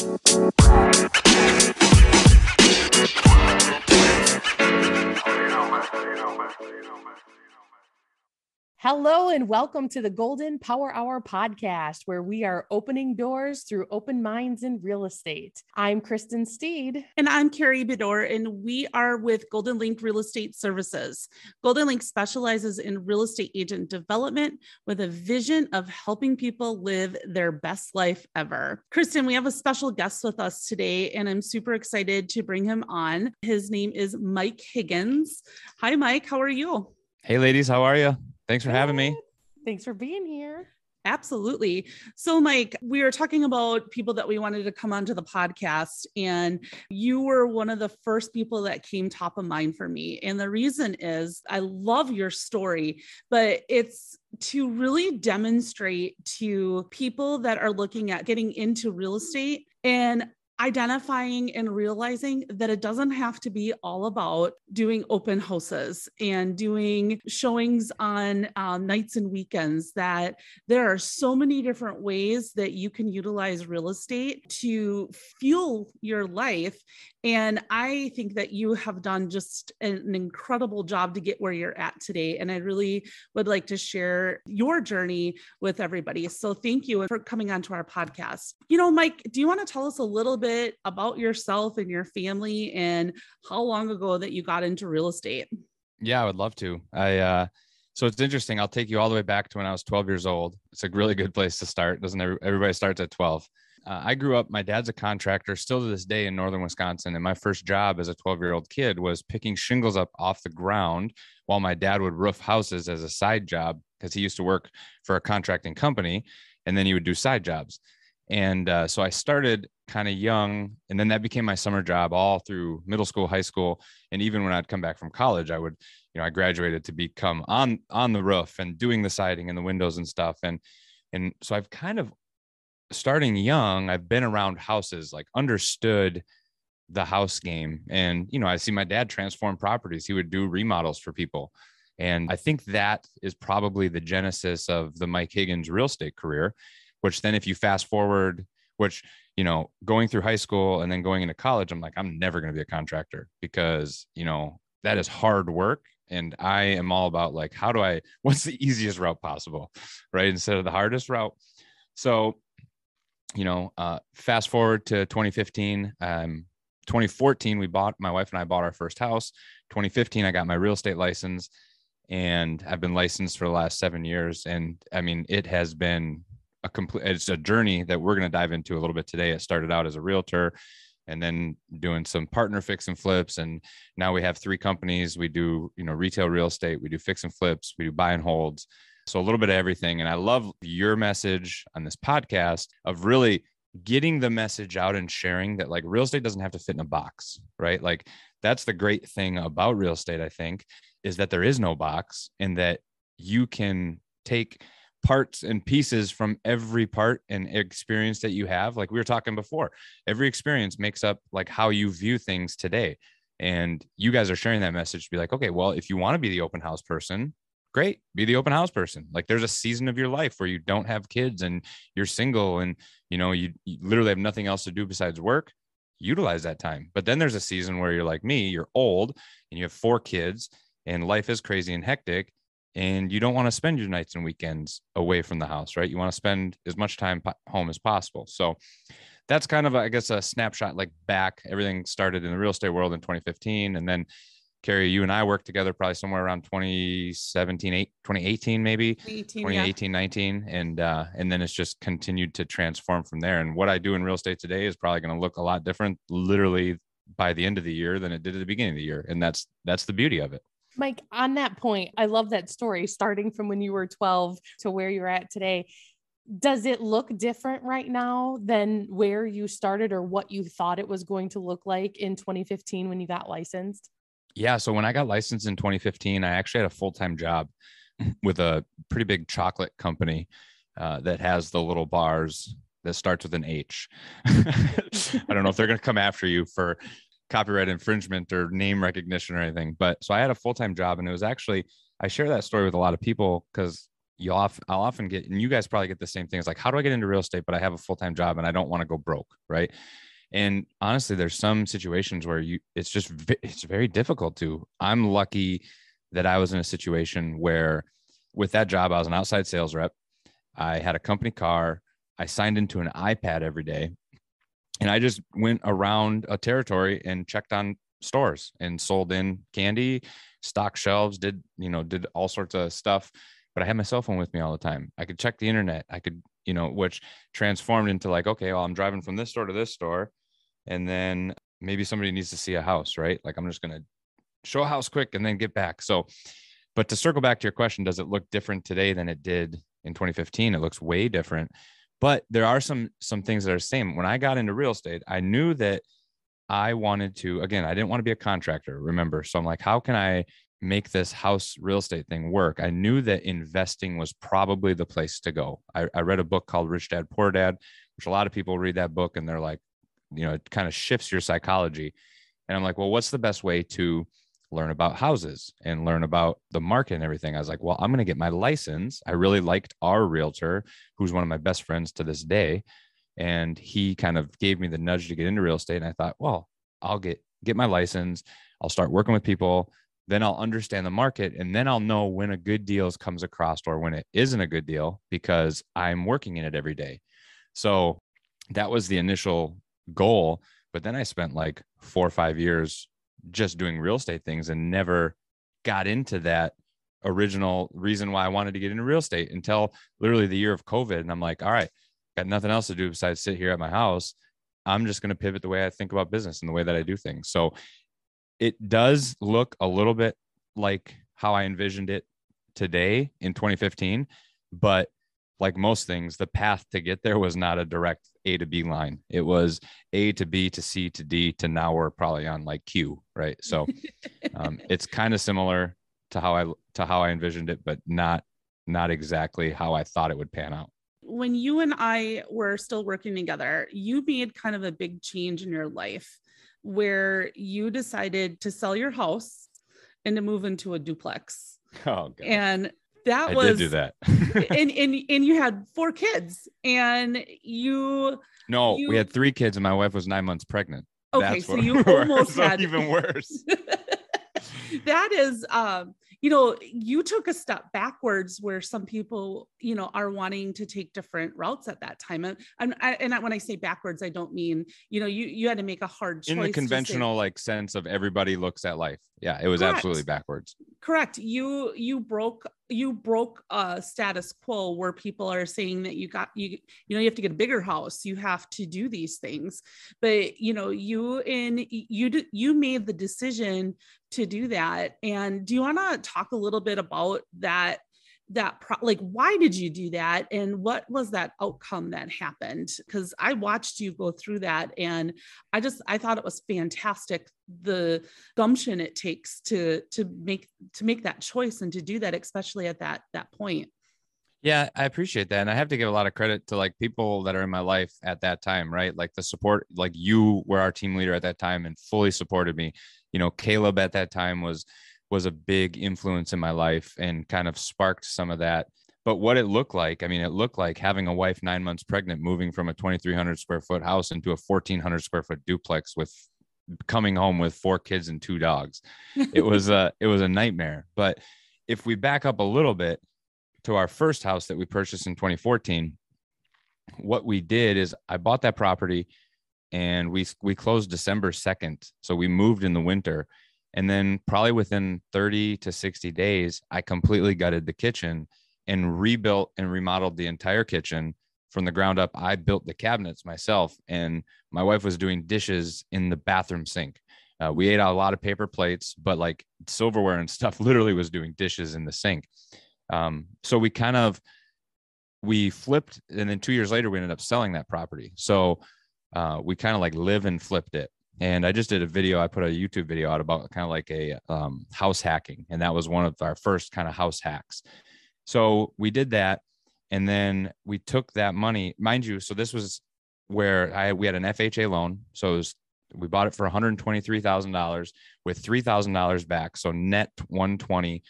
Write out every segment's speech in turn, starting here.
Thank you. Hello and welcome to the Golden Power Hour podcast, where we are opening doors through open minds in real estate. I'm Kristin Steede. And I'm Karri Bedor, and we are with GoldenLink Real Estate Services. GoldenLink specializes in real estate agent development with a vision of helping people live their best life ever. Kristin, we have a special guest with us today, and I'm super excited to bring him on. His name is Mike Higgins. Hi, Mike. How are you? Hey, ladies. How are you? Thanks for having me. Thanks for being here. Absolutely. So, Mike, we were talking about people that we wanted to come onto the podcast, and you were one of the first people that came top of mind for me. And the reason is I love your story, but it's to really demonstrate to people that are looking at getting into real estate and identifying and realizing that it doesn't have to be all about doing open houses and doing showings on um, nights and weekends, that there are so many different ways that you can utilize real estate to fuel your life and I think that you have done just an incredible job to get where you're at today. And I really would like to share your journey with everybody. So thank you for coming onto our podcast. You know, Mike, do you want to tell us a little bit about yourself and your family and how long ago that you got into real estate? Yeah, I would love to. I, uh, so it's interesting. I'll take you all the way back to when I was 12 years old. It's a really good place to start. Doesn't everybody starts at 12? Uh, I grew up, my dad's a contractor still to this day in northern Wisconsin. And my first job as a 12 year old kid was picking shingles up off the ground while my dad would roof houses as a side job because he used to work for a contracting company and then he would do side jobs. And uh, so I started kind of young, and then that became my summer job all through middle school, high school, and even when I'd come back from college, I would, you know, I graduated to become on on the roof and doing the siding and the windows and stuff. And and so I've kind of starting young, I've been around houses, like understood the house game. And, you know, I see my dad transform properties. He would do remodels for people. And I think that is probably the genesis of the Mike Higgins real estate career, which then if you fast forward, which, you know, going through high school and then going into college, I'm like, I'm never going to be a contractor because, you know, that is hard work. And I am all about like, how do I, what's the easiest route possible? Right. Instead of the hardest route. So you know, uh, fast forward to 2015, um, 2014, we bought, my wife and I bought our first house. 2015, I got my real estate license and I've been licensed for the last seven years. And I mean, it has been a complete, it's a journey that we're going to dive into a little bit today. It started out as a realtor and then doing some partner fix and flips. And now we have three companies. We do, you know, retail real estate, we do fix and flips, we do buy and holds so a little bit of everything. And I love your message on this podcast of really getting the message out and sharing that like real estate doesn't have to fit in a box, right? Like that's the great thing about real estate, I think, is that there is no box and that you can take parts and pieces from every part and experience that you have. Like we were talking before, every experience makes up like how you view things today. And you guys are sharing that message to be like, okay, well, if you want to be the open house person, great be the open house person like there's a season of your life where you don't have kids and you're single and you know you, you, literally have nothing else to do besides work utilize that time but then there's a season where you're like me you're old and you have four kids and life is crazy and hectic and you don't want to spend your nights and weekends away from the house right you want to spend as much time home as possible so that's kind of I guess a snapshot like back everything started in the real estate world in 2015 and then Karri, you and I worked together probably somewhere around 2017, 8, 2018, maybe 18, 2018, yeah. 19. And, uh, and then it's just continued to transform from there. And what I do in real estate today is probably going to look a lot different literally by the end of the year than it did at the beginning of the year. And that's, that's the beauty of it. Mike, on that point, I love that story starting from when you were 12 to where you're at today. Does it look different right now than where you started or what you thought it was going to look like in 2015 when you got licensed? Yeah. So when I got licensed in 2015, I actually had a full time job with a pretty big chocolate company uh, that has the little bars that starts with an H. I don't know if they're going to come after you for copyright infringement or name recognition or anything. But so I had a full time job, and it was actually, I share that story with a lot of people because you'll often, I'll often get, and you guys probably get the same things like, how do I get into real estate, but I have a full time job and I don't want to go broke, right? And honestly, there's some situations where you, it's just, it's very difficult to. I'm lucky that I was in a situation where, with that job, I was an outside sales rep. I had a company car. I signed into an iPad every day. And I just went around a territory and checked on stores and sold in candy, stock shelves, did, you know, did all sorts of stuff. But I had my cell phone with me all the time. I could check the internet. I could, you know, which transformed into like, okay, well, I'm driving from this store to this store. And then maybe somebody needs to see a house, right? Like I'm just going to show a house quick and then get back. So, but to circle back to your question, does it look different today than it did in 2015? It looks way different. But there are some some things that are the same. When I got into real estate, I knew that I wanted to, again, I didn't want to be a contractor, remember? So I'm like, how can I make this house real estate thing work? I knew that investing was probably the place to go. I, I read a book called Rich Dad, Poor Dad, which a lot of people read that book and they're like, you know, it kind of shifts your psychology. And I'm like, well, what's the best way to learn about houses and learn about the market and everything. I was like, well, I'm going to get my license. I really liked our realtor, who's one of my best friends to this day. And he kind of gave me the nudge to get into real estate. And i thought well i'll get get my license. I'll start working with people. Then i'll understand the market. And then i'll know when a good deal comes across or when it isn't a good deal because i'm working in it every day. So that was the initial goal. But then i spent like four or five years just doing real estate things and never got into that original reason why i wanted to get into real estate until literally the year of covid and i'm like all right got nothing else to do besides sit here at my house, I'm just going to pivot the way I think about business and the way that I do things. So it does look a little bit like how I envisioned it today in 2015, but like most things, the path to get there was not a direct A to B line. It was A to B to C to D to now we're probably on like Q, right? So um, it's kind of similar to how I to how I envisioned it, but not not exactly how I thought it would pan out when you and I were still working together, you made kind of a big change in your life where you decided to sell your house and to move into a duplex. Oh, God. and that I was did do that. and, and and you had four kids, and you. No, you, we had three kids, and my wife was nine months pregnant. Okay, That's so you almost had even worse. that is um you know, you took a step backwards where some people, you know, are wanting to take different routes at that time. And, and, and when I say backwards, I don't mean, you know, you, you had to make a hard choice. In the conventional say, like sense of everybody looks at life. Yeah, it was correct. absolutely backwards. Correct. You, you broke you broke a status quo where people are saying that you got you you know you have to get a bigger house you have to do these things. But you know you in you you made the decision to do that. And do you want to talk a little bit about that that pro- like why did you do that? And what was that outcome that happened? Because i watched you go through that and i just i thought it was fantastic the gumption it takes to to make to make that choice and to do that especially at that that point. Yeah i appreciate that. And i have to give a lot of credit to like people that are in my life at that time right? Like the support like you were our team leader at that time and fully supported me. You know caleb at that time was was a big influence in my life and kind of sparked some of that. But what it looked like, I mean, it looked like having a wife nine months pregnant, moving from a 2,300 square foot house into a 1,400 square foot duplex with coming home with four kids and two dogs. It was a it was a nightmare. But if we back up a little bit to our first house that we purchased in 2014, what we did is I bought that property and we we closed December 2nd. So we moved in the winter and then, probably within 30 to 60 days, I completely gutted the kitchen and rebuilt and remodeled the entire kitchen from the ground up. I built the cabinets myself, and my wife was doing dishes in the bathroom sink. Uh, we ate a lot of paper plates, but like silverware and stuff literally was doing dishes in the sink. Um, so we kind of we flipped, and then two years later we ended up selling that property. So uh, we kind of like live and flipped it and I just did a video. I put a YouTube video out about kind of like a um, house hacking, and that was one of our first kind of house hacks. So we did that, and then we took that money, mind you. So this was where I we had an FHA loan, so was, we bought it for one hundred twenty three thousand dollars with three thousand dollars back, so net one twenty.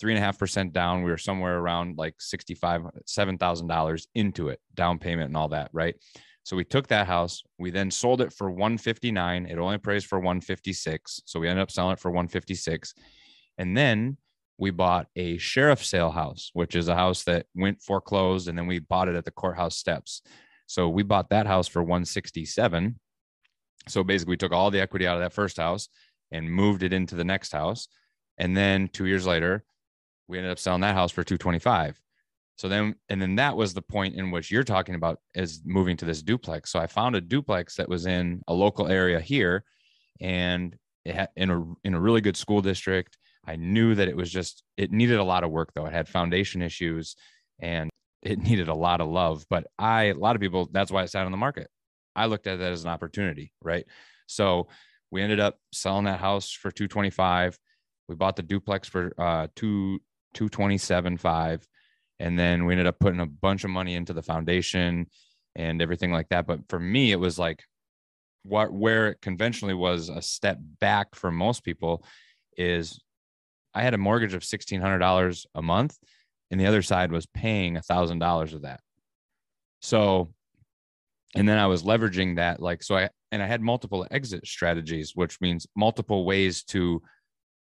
three and a half percent down. We were somewhere around like sixty-five, seven thousand dollars into it, down payment and all that, right? So we took that house. We then sold it for 159. It only appraised for 156. So we ended up selling it for 156. And then we bought a sheriff sale house, which is a house that went foreclosed, and then we bought it at the courthouse steps. So we bought that house for 167. So basically, we took all the equity out of that first house and moved it into the next house. And then two years later, we ended up selling that house for 225. So then, and then that was the point in which you're talking about is moving to this duplex. So I found a duplex that was in a local area here, and it had in a in a really good school district. I knew that it was just it needed a lot of work though. It had foundation issues, and it needed a lot of love. But I, a lot of people, that's why it sat on the market. I looked at that as an opportunity, right? So we ended up selling that house for 225. We bought the duplex for uh two 227.5 and then we ended up putting a bunch of money into the foundation and everything like that. But for me it was like what where it conventionally was a step back for most people is i had a mortgage of $1600 a month and the other side was paying $1000 of that. So and then i was leveraging that like so i and i had multiple exit strategies which means multiple ways to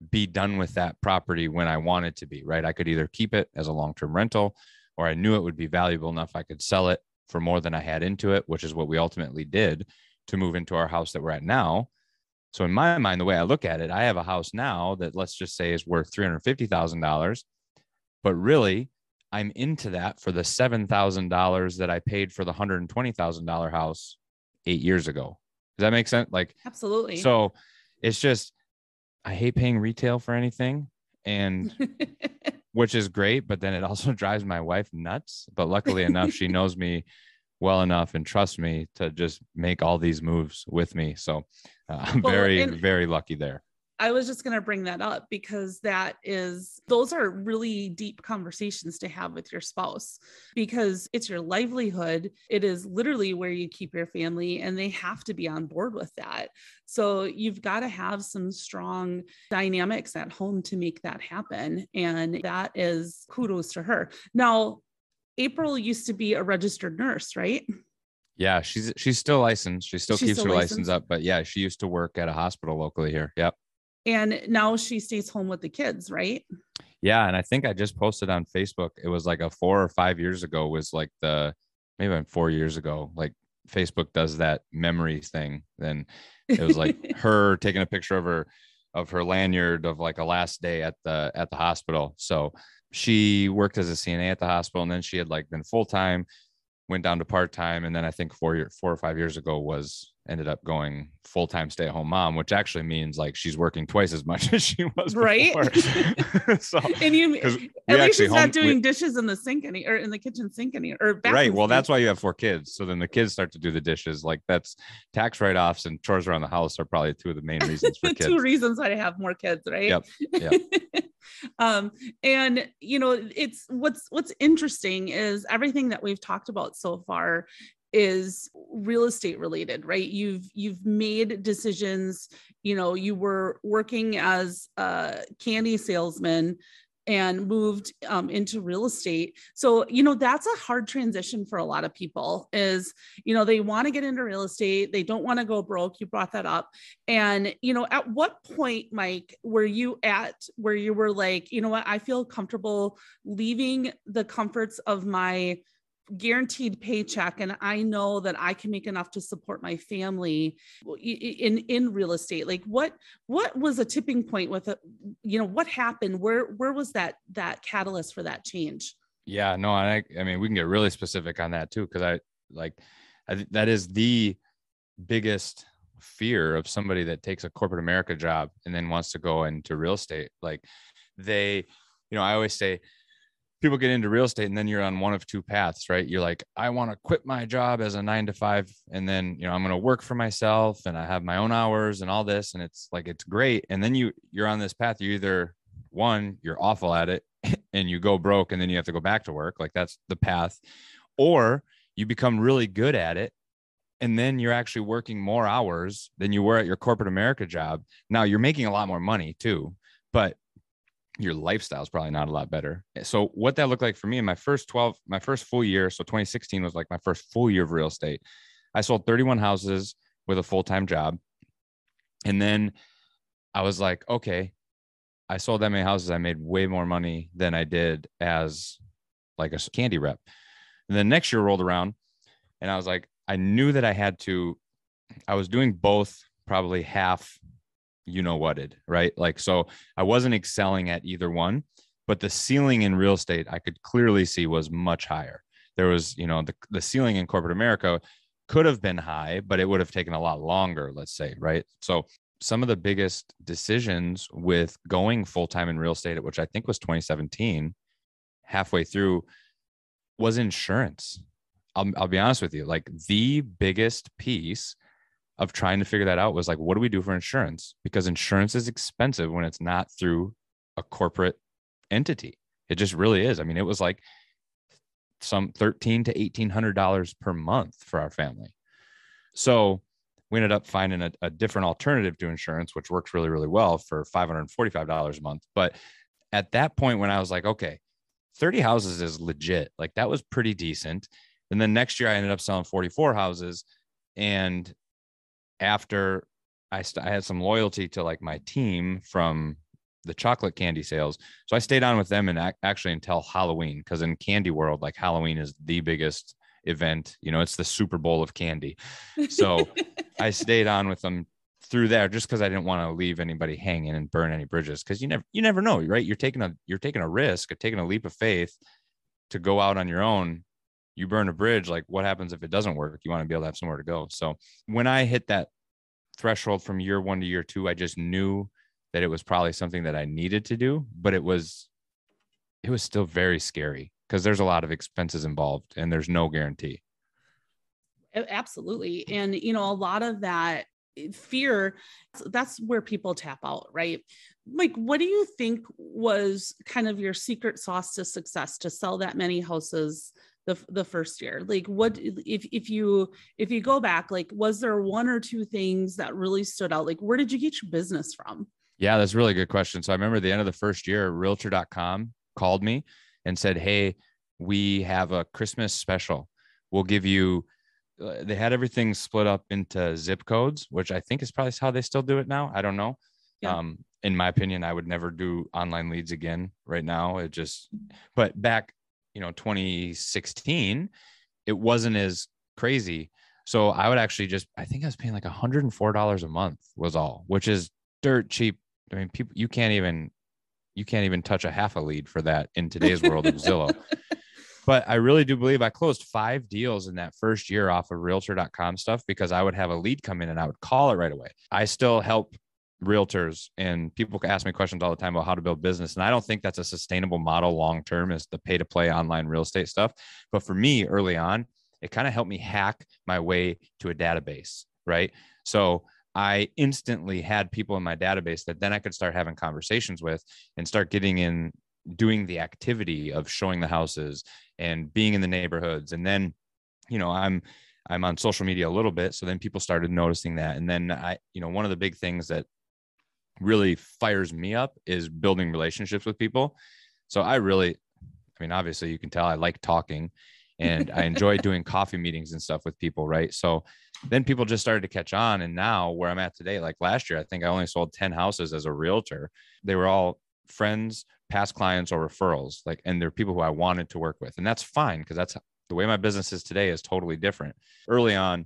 be done with that property when I wanted to be, right? I could either keep it as a long term rental or I knew it would be valuable enough I could sell it for more than I had into it, which is what we ultimately did to move into our house that we're at now. So in my mind, the way I look at it, I have a house now that let's just say is worth $350,000, but really I'm into that for the $7,000 that I paid for the $120,000 house eight years ago. Does that make sense? Like, absolutely. So it's just, I hate paying retail for anything and which is great, but then it also drives my wife nuts. But luckily enough, she knows me well enough and trusts me to just make all these moves with me. So uh, I'm well, very, very lucky there. I was just going to bring that up because that is, those are really deep conversations to have with your spouse because it's your livelihood. It is literally where you keep your family, and they have to be on board with that. So you've got to have some strong dynamics at home to make that happen. And that is kudos to her. Now, April used to be a registered nurse, right? Yeah, she's she's still licensed. She still she's keeps still her licensed. license up, but yeah, she used to work at a hospital locally here. Yep and now she stays home with the kids right? Yeah and i think i just posted on facebook it was like a four or five years ago was like the maybe four years ago like facebook does that memory thing. Then it was like her taking a picture of her of her lanyard of like a last day at the at the hospital. So she worked as a cna at the hospital and then she had like been full-time went down to part-time. And then i think four year four or five years ago was ended up going full time stay at home mom, which actually means like she's working twice as much as she was right. so and you at least she's home, not doing we, dishes in the sink any or in the kitchen sink any or right. Well, that's why you have four kids. So then the kids start to do the dishes. Like that's tax write offs and chores around the house are probably two of the main reasons for kids. two reasons why to have more kids, right? Yep. Yep. um and you know it's what's what's interesting is everything that we've talked about so far is real estate related right? You've you've made decisions you know you were working as a candy salesman and moved um, into real estate. So you know that's a hard transition for a lot of people is you know they want to get into real estate they don't want to go broke you brought that up. And you know at what point mike were you at where you were like you know what? I feel comfortable leaving the comforts of my guaranteed paycheck and i know that i can make enough to support my family in in real estate like what what was a tipping point with it you know what happened? Where where was that that catalyst for that change? Yeah no i i mean we can get really specific on that too because i like i that is the biggest fear of somebody that takes a corporate america job and then wants to go into real estate. Like they you know i always say people get into real estate and then you're on one of two paths, right? You're like, I want to quit my job as a nine to five, and then you know I'm going to work for myself and I have my own hours and all this, and it's like it's great. And then you you're on this path. You either one, you're awful at it and you go broke, and then you have to go back to work. Like that's the path, or you become really good at it. And then you're actually working more hours than you were at your corporate America job. Now you're making a lot more money too, but your lifestyle is probably not a lot better. Eh, so what that looked like for me in my first 12, my first full year, so 2016 was like my first full year of real estate. I sold 31 houses with a full-time job. And then I was like, okay, I sold that many houses. I made way more money than I did as like a candy rep. And then next year rolled around and I was like, I knew that I had to, I was doing both probably half, you know what it, right? Like, so I wasn't excelling at either one, but the ceiling in real estate I could clearly see was much higher. There was, you know, the, the ceiling in corporate America could have been high, but it would have taken a lot longer, let's say, right? So some of the biggest decisions with going full time in real estate, which I think was 2017, halfway through, was insurance. I'll, I'll be honest with you. Like the biggest piece of trying to figure that out was like, what do we do for insurance? Because insurance is expensive when it's not through a corporate entity. It just really is. I mean, it was like some thirteen to eighteen hundred dollars per month for our family. So we ended up finding a, a different alternative to insurance, which works really, really well for $545 a month. But at that point, when I was like, okay, 30 houses is legit, like that was pretty decent. And then next year, I ended up selling 44 houses. And after I, st- I had some loyalty to like my team from the chocolate candy sales. So I stayed on with them and ac- actually until Halloween, because in candy world, like Halloween is the biggest event. You know, it's the Super Bowl of candy. So I stayed on with them through there just because I didn't want to leave anybody hanging and burn any bridges. Cause you never you never know, right? You're taking a you're taking a risk, of taking a leap of faith to go out on your own. You burn a bridge, like what happens if it doesn't work? You want to be able to have somewhere to go. So when I hit that threshold from year one to year two, I just knew that it was probably something that I needed to do, but it was it was still very scary because there's a lot of expenses involved and there's no guarantee. Absolutely. And, you know, a lot of that eh, fear, that's where people tap out, right? Like, what do you think was kind of your secret sauce to success to sell that many houses? The, the first year like what if, if you if you go back like was there one or two things that really stood out like where did you get your business from yeah that's a really good question so i remember the end of the first year realtor.com called me and said, Hey, we have a Christmas special. We'll give you, uh, they had everything split up into zip codes, which I think is probably how they still do it now. I don't know. Yeah. Um, in my opinion, I would never do online leads again right now. It just, but back, you know, 2016, it wasn't as crazy. So I would actually just, I think I was paying like $104 a month was all, which is dirt cheap. I mean, people, you can't even you can't even touch a half a lead for that in today's world of Zillow. But I really do believe I closed five deals in that first year off of realtor.com stuff because I would have a lead come in and I would call it right away. I still help realtors and people ask me questions all the time about how to build business. And I don't think that's a sustainable model long term is the pay to play online real estate stuff. But for me early on, it kind of helped me hack my way to a database. Right. So I instantly had people in my database that then I could start having conversations with and start getting in doing the activity of showing the houses and being in the neighborhoods. And then, you know, I'm I'm on social media a little bit. So then people started noticing that. And then I, you know, one of the big things that really fires me up is building relationships with people. So I really, I mean, obviously you can tell I like talking and I enjoy doing coffee meetings and stuff with people, right? So then people just started to catch on. And now where I'm at today, like last year, I think I only sold 10 houses as a realtor. They were all friends, past clients, or referrals. Like, and they're people who I wanted to work with. And that's fine because that's the way my business is today is totally different. Early on,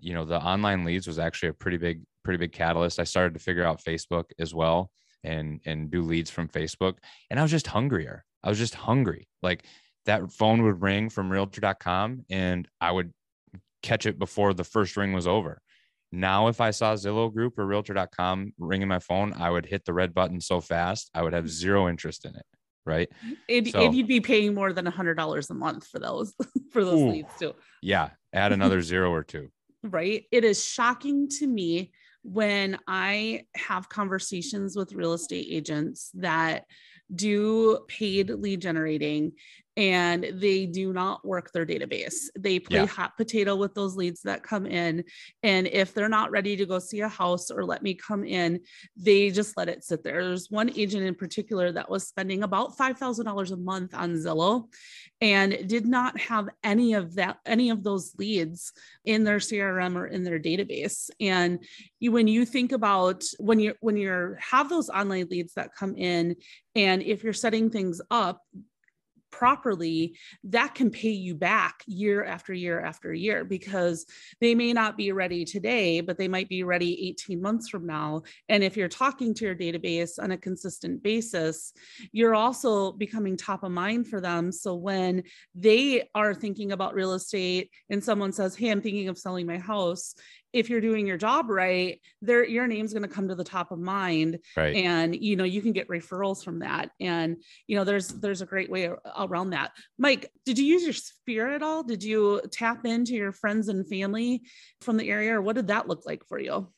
you know, the online leads was actually a pretty big, pretty big catalyst. I started to figure out Facebook as well and and do leads from Facebook. And I was just hungrier. I was just hungry. Like that phone would ring from realtor.com and I would catch it before the first ring was over. Now, if I saw Zillow Group or Realtor.com ringing my phone, I would hit the red button so fast, I would have mm-hmm. zero interest in it. Right. And, so, and you'd be paying more than a hundred dollars a month for those for those ooh, leads too. Yeah. Add another zero or two. Right. It is shocking to me when I have conversations with real estate agents that do paid lead generating and they do not work their database. They play Yeah. hot potato with those leads that come in. And if they're not ready to go see a house or let me come in, they just let it sit there. There's one agent in particular that was spending about $5,000 a month on Zillow and did not have any of that, any of those leads in their CRM or in their database. And you, when you think about when you're, when you're have those online leads that come in, and if you're setting things up properly, that can pay you back year after year after year because they may not be ready today, but they might be ready 18 months from now. And if you're talking to your database on a consistent basis, you're also becoming top of mind for them. So when they are thinking about real estate and someone says, Hey, I'm thinking of selling my house, if you're doing your job right, there your name's going to come to the top of mind. Right. and you know you can get referrals from that. And you know there's there's a great way around that. Mike did you use your sphere at all? Did you tap into your friends and family from the area or what did that look like for you?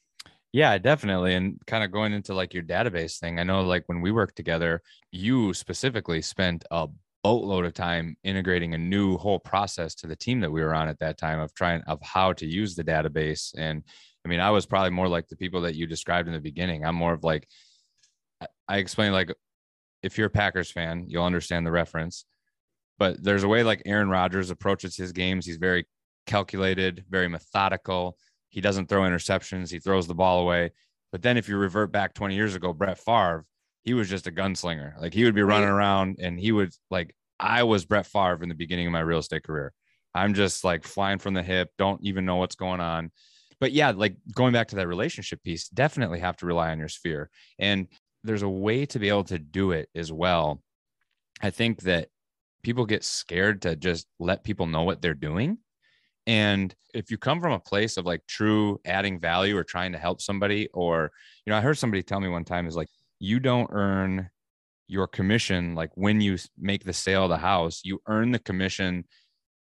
Yeah, definitely. And kind of going into like your database thing, I know like when we worked together, you specifically spent a boatload of time integrating a new whole process to the team that we were on at that time of trying of how to use the database. And I mean, I was probably more like the people that you described in the beginning. I'm more of like, I- explained like, if you're a Packers fan, you'll understand the reference. But there's a way like Aaron Rodgers approaches his games. He's very calculated, very methodical. He doesn't throw interceptions. He throws the ball away. But then if you revert back 20 years ago, Brett Favre, he was just a gunslinger. Like he would be running around and he would like I was Brett Favre in the beginning of my real estate career. I'm just like flying from the hip, don't even know what's going on. But yeah, like going back to that relationship piece, definitely have to rely on your sphere. And there's a way to be able to do it as well. I think that people get scared to just let people know what they're doing. And if you come from a place of like true adding value or trying to help somebody, or, you know, I heard somebody tell me one time is like, you don't earn your commission like when you make the sale of the house, you earn the commission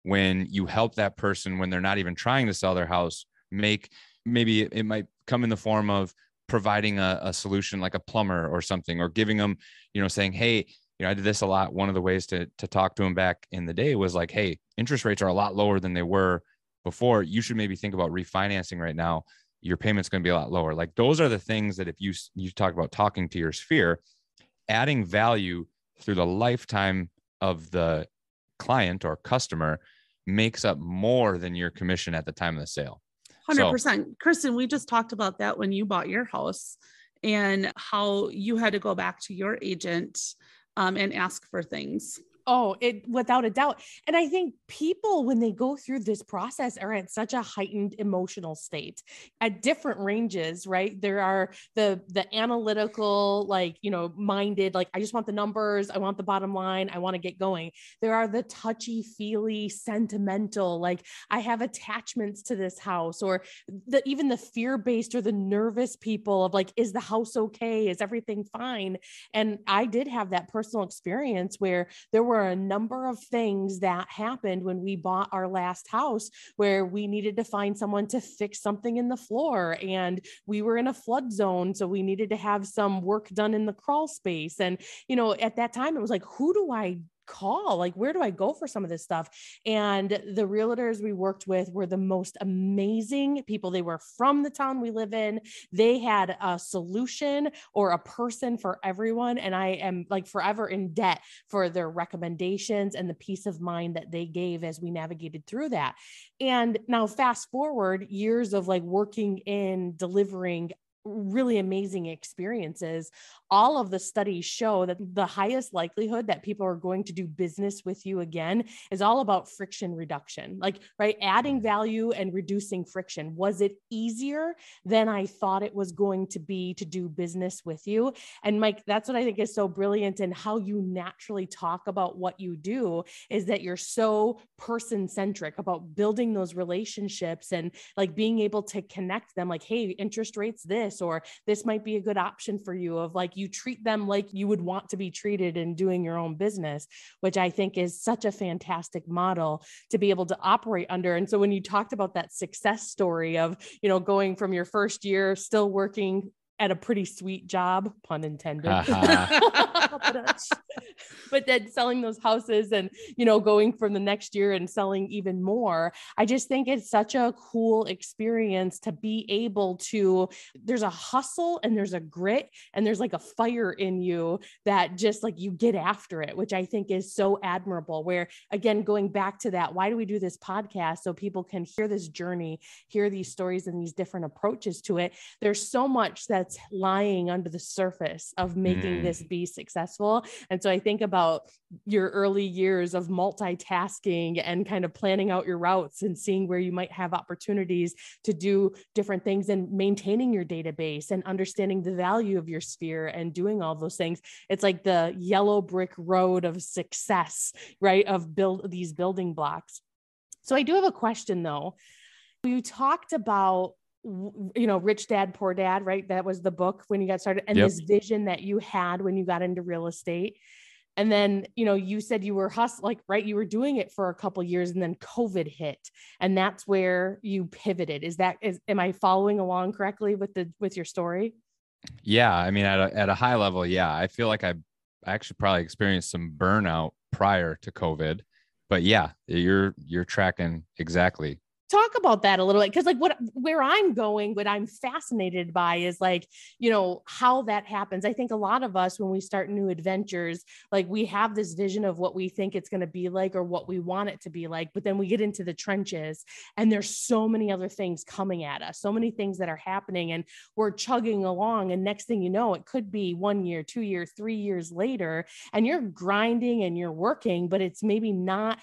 when you help that person when they're not even trying to sell their house make maybe it- might come in the form of providing a, a solution like a plumber or something or giving them you know saying hey you know i did this a lot. One of the ways to to talk to them back in the day was like hey interest rates are a lot lower than they were before. You should maybe think about refinancing right now your payment's going to be a lot lower like those are the things that if you you talk about talking to your sphere adding value through the lifetime of the client or customer makes up more than your commission at the time of the sale. Hundred percent, Kristin. We just talked about that when you bought your house, and how you had to go back to your agent um, and ask for things. Oh, it without a doubt. And I think people, when they go through this process, are at such a heightened emotional state at different ranges, right? There are the the analytical, like, you know, minded, like, I just want the numbers, I want the bottom line, I want to get going. There are the touchy-feely, sentimental, like I have attachments to this house, or the even the fear-based or the nervous people of like, is the house okay? Is everything fine? And I did have that personal experience where there were a number of things that happened when we bought our last house where we needed to find someone to fix something in the floor and we were in a flood zone so we needed to have some work done in the crawl space. And you know at that time it was like who do I call like where do i go for some of this stuff? And the realtors we worked with were the most amazing people. They were from the town we live in. They had a solution or a person for everyone and i am like forever in debt for their recommendations and the peace of mind that they gave as we navigated through that. And now fast forward years of like working in delivering really amazing experiences. All of the studies show that the highest likelihood that people are going to do business with you again is all about friction reduction. Like right adding mm. value and reducing friction. Was it easier than i thought it was going to be to do business with you? And mike that's what i think is so brilliant in how you naturally talk about what you do is that you're so person centric about building those relationships and like being able to connect them like hey interest rates this or this might be a good option for you of like you treat them like you would want to be treated in doing your own business which i think is such a fantastic model to be able to operate under. And so when you talked about that success story of you know going from your first year still working at a pretty sweet job pun intended. But then selling those houses and you know going from the next year and selling even more i just think it's such a cool experience to be able to there's a hustle and there's a grit and there's like a fire in you that just like you get after it which i think is so admirable where again going back to that why do we do this podcast so people can hear this journey hear these stories and these different approaches to it? There's so much that's lying under the surface of making mm. this be successful. And so i think about your early years of multitasking and kind of planning out your routes and seeing where you might have opportunities to do different things and maintaining your database and understanding the value of your sphere and doing all those things. It's like the yellow brick road of success right of build these building blocks. So i do have a question though. You talked about you know rich dad poor dad right? That was the book when you got started and yep. this vision that you had when you got into real estate. And then you know you said you were hustling like right you were doing it for a couple years and then covid hit and that's where you pivoted. Is that is am i following along correctly with the with your story? Yeah i mean at a, at a high level yeah i feel like i I actually probably experienced some burnout prior to covid but yeah you're you're tracking exactly talk about that a little bit because like what where i'm going what i'm fascinated by is like you know how that happens. I think a lot of us when we start new adventures like we have this vision of what we think it's going to be like or what we want it to be like but then we get into the trenches and there's so many other things coming at us so many things that are happening and we're chugging along and next thing you know it could be one year two years three years later and you're grinding and you're working but it's maybe not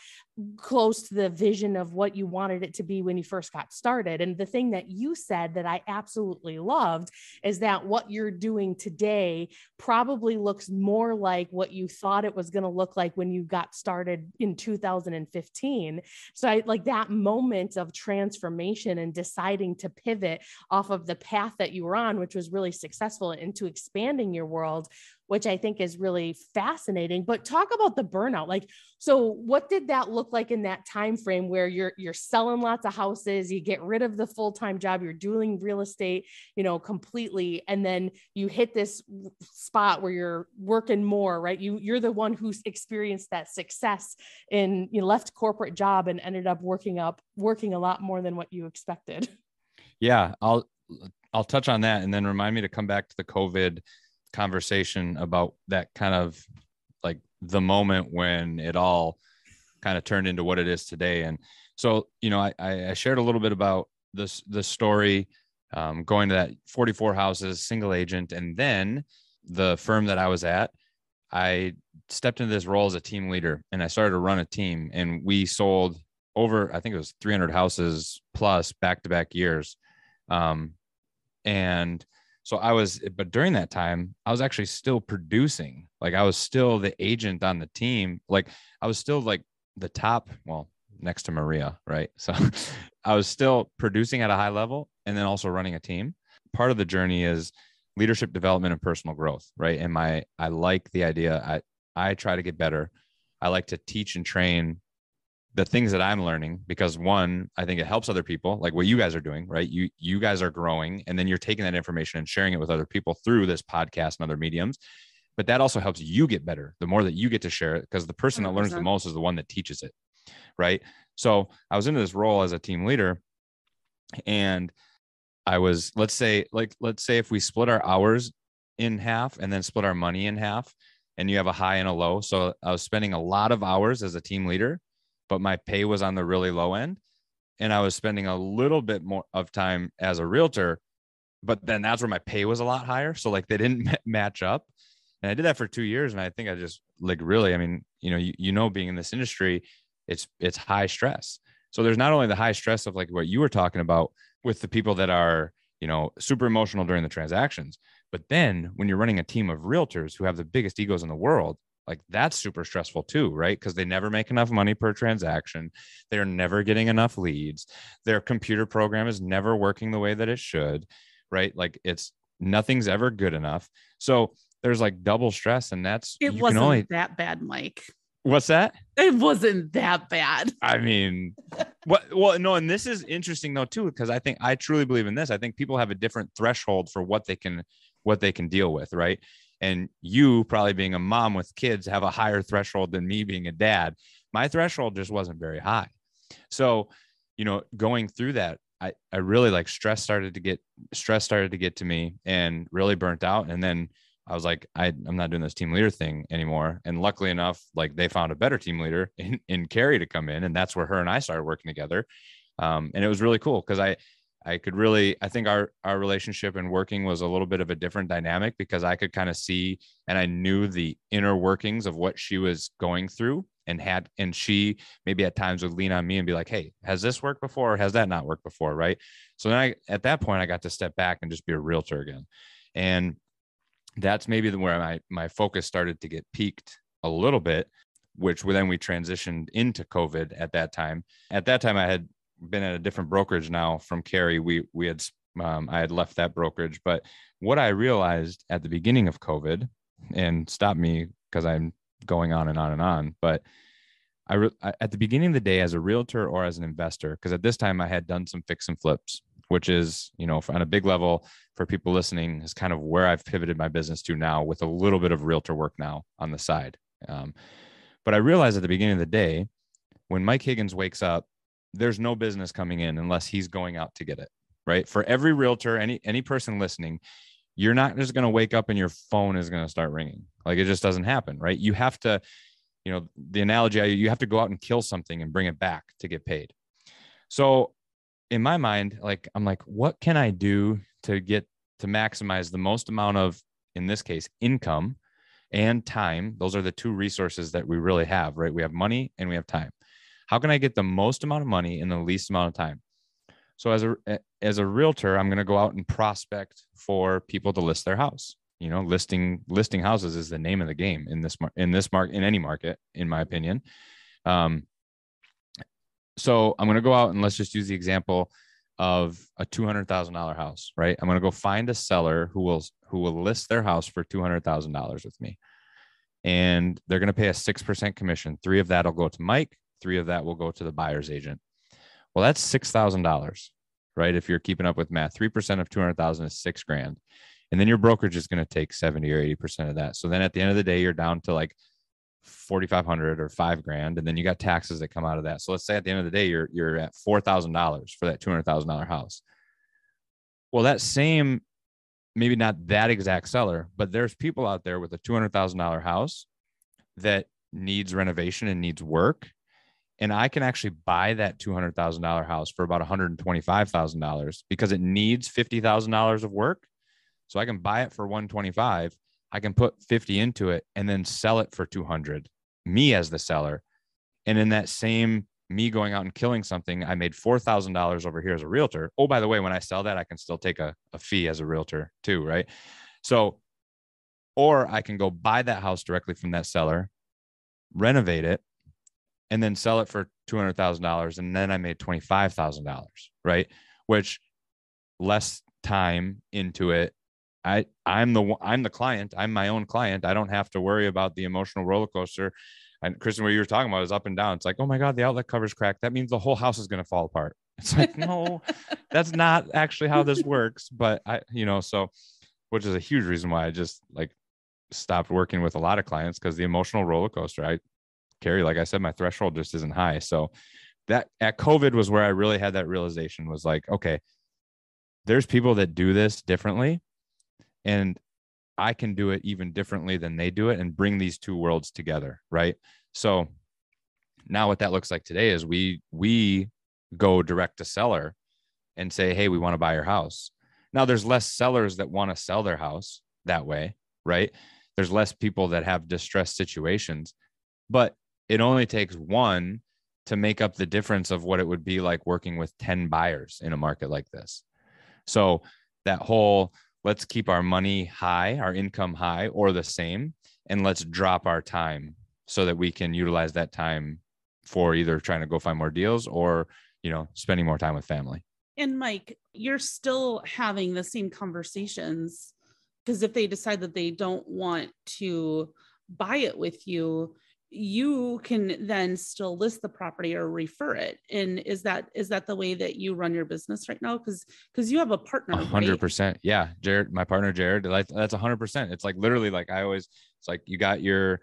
close to the vision of what you wanted it to be when you first got started. And the thing that you said that I absolutely loved is that what you're doing today probably looks more like what you thought it was going to look like when you got started in 2015. So I like that moment of transformation and deciding to pivot off of the path that you were on, which was really successful into expanding your world which I think is really fascinating. But talk about the burnout. Like, so what did that look like in that time frame where you're you're selling lots of houses, you get rid of the full-time job, you're doing real estate, you know, completely, and then you hit this spot where you're working more, right? You you're the one who's experienced that success in you left corporate job and ended up working up working a lot more than what you expected. Yeah, I'll I'll touch on that and then remind me to come back to the COVID conversation about that kind of like the moment when it all kind of turned into what it is today. And so, you know, I, I shared a little bit about this, the story, um, going to that 44 houses, single agent. And then the firm that I was at, I stepped into this role as a team leader and I started to run a team and we sold over, I think it was 300 houses plus back to back years. Um, and so I was, but during that time, I was actually still producing. Like I was still the agent on the team. Like I was still like the top, well, next to Maria, right? So I was still producing at a high level and then also running a team. Part of the journey is leadership development and personal growth, right? And my, I like the idea. I, I try to get better. I like to teach and train the things that I'm learning because one, I think it helps other people, like what you guys are doing, right? You you guys are growing, and then you're taking that information and sharing it with other people through this podcast and other mediums. But that also helps you get better. The more that you get to share it, because the person 100%. that learns the most is the one that teaches it, right? So I was into this role as a team leader, and I was let's say like let's say if we split our hours in half and then split our money in half, and you have a high and a low. So I was spending a lot of hours as a team leader but my pay was on the really low end. And I was spending a little bit more of time as a realtor, but then that's where my pay was a lot higher. So like they didn't match up. And I did that for two years. And I think I just like really, I mean, you know, you, you know, being in this industry, it's, it's high stress. So there's not only the high stress of like what you were talking about with the people that are, you know, super emotional during the transactions, but then when you're running a team of realtors who have the biggest egos in the world, like that's super stressful too right? Because they never make enough money per transaction. They're never getting enough leads. Their computer program is never working the way that it should right? Like it's nothing's ever good enough. So there's like double stress and that's it wasn't only, that bad mike. What's that? It wasn't that bad. I mean what well no and this is interesting though too because i think i truly believe in this. I think people have a different threshold for what they can what they can deal with right And you, probably being a mom with kids, have a higher threshold than me being a dad. My threshold just wasn't very high. So, you know, going through that, I, I really like stress started to get stress started to get to me and really burnt out. And then I was like, I, I'm not doing this team leader thing anymore. And luckily enough, like they found a better team leader in, in Karri to come in. And that's where her and I started working together. Um, and it was really cool because I, I could really, I think our, our relationship and working was a little bit of a different dynamic because I could kind of see and I knew the inner workings of what she was going through and had, and she maybe at times would lean on me and be like, Hey, has this worked before? Or has that not worked before? Right. So then I, at that point, I got to step back and just be a realtor again. And that's maybe where my my focus started to get peaked a little bit which then we transitioned into covid at that time at that time i had been at a different brokerage now from Karri we we had um, i had left that brokerage but what i realized at the beginning of covid and stop me because i'm going on and on and on but I, re- at the beginning of the day as a realtor or as an investor because at this time i had done some fix and flips which is, you know, on a big level for people listening, is kind of where I've pivoted my business to now with a little bit of realtor work now on the side. Um, but I realized at the beginning of the day, when Mike Higgins wakes up, there's no business coming in unless he's going out to get it. Right. For every realtor, any any person listening, you're not just going to wake up and your phone is going to start ringing. Like it just doesn't happen. Right. You have to, you know, the analogy you have to go out and kill something and bring it back to get paid. So in my mind, like I'm like, what can I do to get to maximize the most amount of, in this case, income and time? Those are the two resources that we really have, right? We have money and we have time. How can I get the most amount of money in the least amount of time? So as a as a realtor, I'm going to go out and prospect for people to list their house. You know, listing listing houses is the name of the game in this in this market in any market, in my opinion. Um, so I'm going to go out and let's just use the example of a $200,000 house, right? I'm going to go find a seller who will who will list their house for $200,000 with me. And they're going to pay a 6% commission. 3 of that will go to Mike, 3 of that will go to the buyer's agent. Well, that's $6,000, right? If you're keeping up with math, 3% of 200,000 is 6 grand. And then your brokerage is going to take 70 or 80% of that. So then at the end of the day, you're down to like 4500 or five grand and then you got taxes that come out of that so let's say at the end of the day you're you're at $4000 for that $200000 house well that same maybe not that exact seller but there's people out there with a $200000 house that needs renovation and needs work and i can actually buy that $200000 house for about $125000 because it needs $50000 of work so i can buy it for 125 I can put 50 into it and then sell it for 200, me as the seller. And in that same me going out and killing something, I made $4,000 over here as a realtor. Oh, by the way, when I sell that, I can still take a, a fee as a realtor too, right? So, or I can go buy that house directly from that seller, renovate it, and then sell it for $200,000. And then I made $25,000, right? Which less time into it I I'm the I'm the client. I'm my own client. I don't have to worry about the emotional roller coaster. And Kristin, what you were talking about is up and down. It's like, oh my god, the outlet cover's cracked. That means the whole house is going to fall apart. It's like, no, that's not actually how this works. But I, you know, so which is a huge reason why I just like stopped working with a lot of clients because the emotional roller coaster. I Karri, like I said, my threshold just isn't high. So that at COVID was where I really had that realization was like, okay, there's people that do this differently and I can do it even differently than they do it and bring these two worlds together, right? So now what that looks like today is we we go direct to seller and say, "Hey, we want to buy your house." Now there's less sellers that want to sell their house that way, right? There's less people that have distressed situations, but it only takes one to make up the difference of what it would be like working with 10 buyers in a market like this. So that whole let's keep our money high, our income high or the same, and let's drop our time so that we can utilize that time for either trying to go find more deals or, you know, spending more time with family. And Mike, you're still having the same conversations because if they decide that they don't want to buy it with you, you can then still list the property or refer it. And is that is that the way that you run your business right now? Because because you have a partner 100% right? yeah. Jared my partner jared that's 100% it's like literally like i always it's like you got your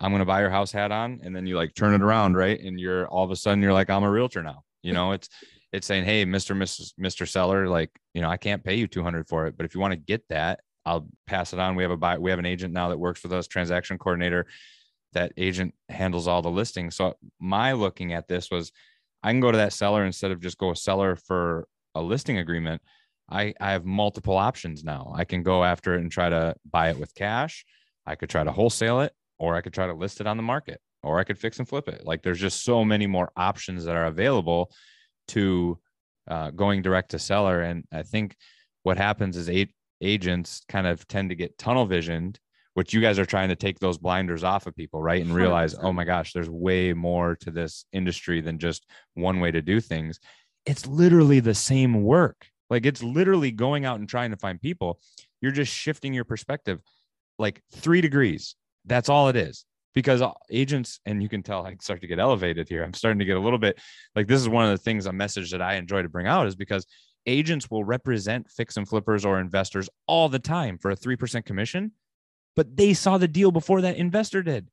i'm going to buy your house hat on and then you like turn it around right? And you're all of a sudden you're like i'm a realtor now. You know it's it's saying hey mr mrs mr seller like you know i can't pay you 200 for it but if you want to get that i'll pass it on. We have a buy we have an agent now that works with us transaction coordinator that agent handles all the listings. So my looking at this was I can go to that seller instead of just go a seller for a listing agreement. I, I have multiple options now. I can go after it and try to buy it with cash. I could try to wholesale it, or I could try to list it on the market, or I could fix and flip it. Like there's just so many more options that are available to uh, going direct to seller. And I think what happens is eight agents kind of tend to get tunnel visioned which you guys are trying to take those blinders off of people, right? And realize, 100%. oh my gosh, there's way more to this industry than just one way to do things. It's literally the same work. Like it's literally going out and trying to find people. You're just shifting your perspective like three degrees. That's all it is. Because uh, agents, and you can tell I start to get elevated here. I'm starting to get a little bit like this is one of the things, a message that I enjoy to bring out is because agents will represent fix and flippers or investors all the time for a 3% commission but they saw the deal before that investor did.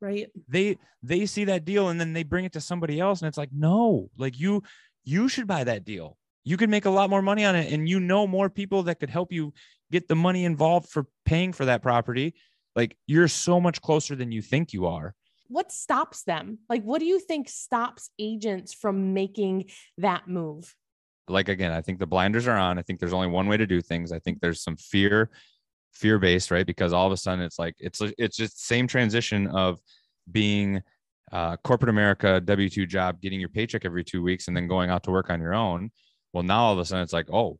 Right. They they see that deal and then they bring it to somebody else and it's like no like you you should buy that deal. You could make a lot more money on it and you know more people that could help you get the money involved for paying for that property. Like you're so much closer than you think you are. What stops them? Like what do you think stops agents from making that move? Like again i think the blinders are on. I think there's only one way to do things. I think there's some fear fear based, right? Because all of a sudden it's like it's it's just same transition of being uh, corporate America W two job, getting your paycheck every two weeks, and then going out to work on your own. Well, now all of a sudden it's like, oh,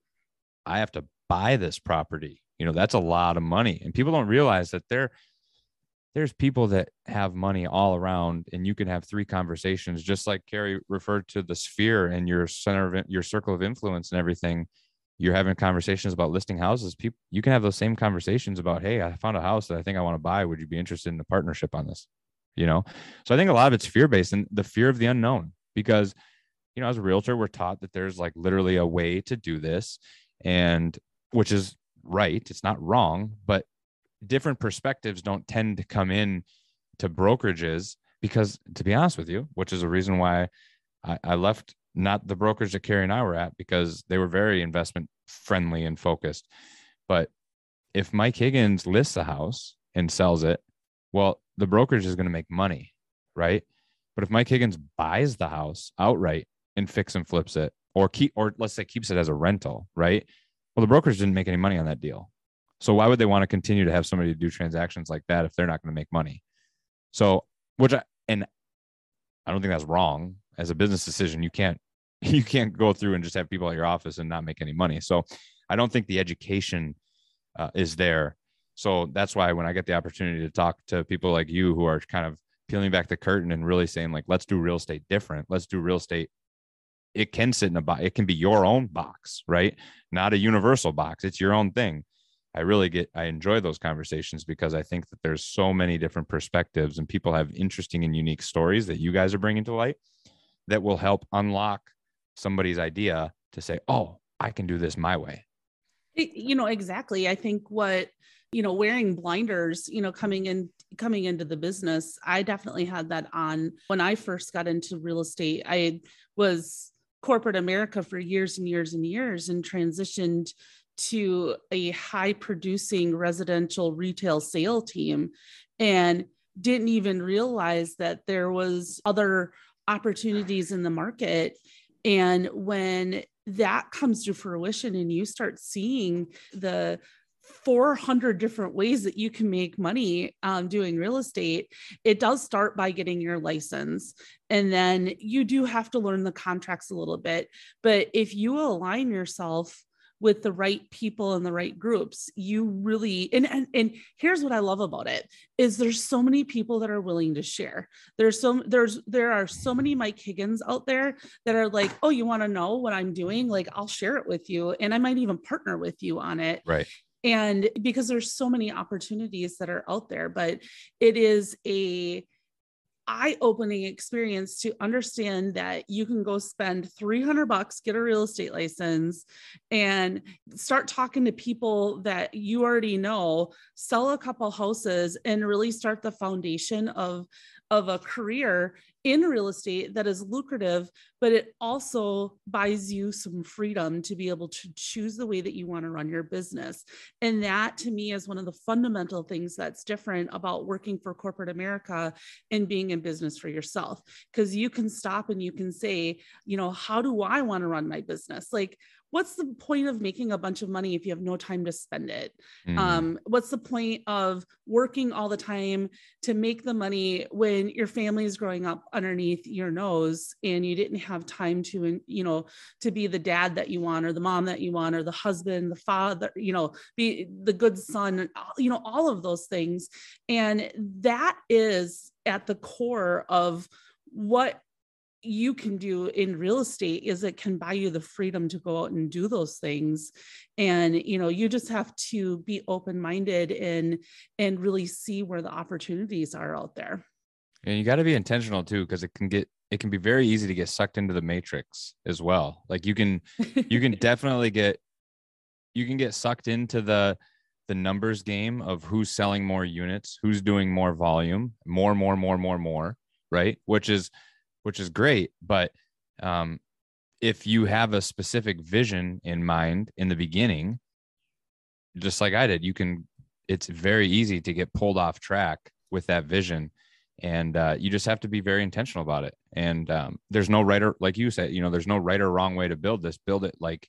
I have to buy this property. You know, that's a lot of money, and people don't realize that there there's people that have money all around, and you can have three conversations, just like Karri referred to the sphere and your center of your circle of influence and everything you're having conversations about listing houses, people you can have those same conversations about, hey, I found a house that I think I want to buy. Would you be interested in a partnership on this? You know, so I think a lot of it's fear based and the fear of the unknown because you know, as a realtor, we're taught that there's like literally a way to do this, and which is right. It's not wrong, but different perspectives don't tend to come in to brokerages because, to be honest with you, which is a reason why I, I left not the brokers that Karri and I were at because they were very investment friendly and focused. But if Mike Higgins lists a house and sells it, well, the brokerage is going to make money, right? But if Mike Higgins buys the house outright and fix and flips it, or keep, or let's say keeps it as a rental, right? Well, the brokers didn't make any money on that deal. So why would they want to continue to have somebody do transactions like that if they're not going to make money? So, which I, and I don't think that's wrong as a business decision. You can't you can't go through and just have people at your office and not make any money. So I don't think the education uh, is there. So that's why when I get the opportunity to talk to people like you who are kind of peeling back the curtain and really saying like, let's do real estate different. Let's do real estate. It can sit in a box. It can be your own box, right? Not a universal box. It's your own thing. I really get, I enjoy those conversations because I think that there's so many different perspectives and people have interesting and unique stories that you guys are bringing to light that will help unlock somebody's idea to say, oh, I can do this my way. You know, exactly. I think what, you know, wearing blinders, you know, coming in, coming into the business, I definitely had that on when I first got into real estate. I was corporate America for years and years and years and transitioned to a high producing residential retail sale team and didn't even realize that there was other opportunities in the market and when that comes to fruition and you start seeing the 400 different ways that you can make money um, doing real estate, it does start by getting your license. And then you do have to learn the contracts a little bit. But if you align yourself with the right people and the right groups you really and, and and here's what i love about it is there's so many people that are willing to share. There's so there's there are so many mike higgins out there that are like oh you want to know what i'm doing? Like i'll share it with you and i might even partner with you on it. Right. And because there's so many opportunities that are out there but it is a eye-opening experience to understand that you can go spend 300 bucks get a real estate license and start talking to people that you already know sell a couple houses and really start the foundation of of a career in real estate that is lucrative, but it also buys you some freedom to be able to choose the way that you want to run your business. And that to me is one of the fundamental things that's different about working for corporate America and being in business for yourself. Because you can stop and you can say, you know, how do I want to run my business? Like, what's the point of making a bunch of money if you have no time to spend it mm. um, what's the point of working all the time to make the money when your family is growing up underneath your nose and you didn't have time to you know to be the dad that you want or the mom that you want or the husband the father you know be the good son you know all of those things. And that is at the core of what you can do in real estate is it can buy you the freedom to go out and do those things. And you know you just have to be open minded and and really see where the opportunities are out there. And you got to be intentional too because it can get it can be very easy to get sucked into the matrix as well like you can you can definitely get you can get sucked into the the numbers game of who's selling more units who's doing more volume more more more more more right which is which is great. But um, if you have a specific vision in mind in the beginning, just like I did, you can, it's very easy to get pulled off track with that vision. And uh, you just have to be very intentional about it. And um, there's no right or, like you said, you know, there's no right or wrong way to build this. Build it like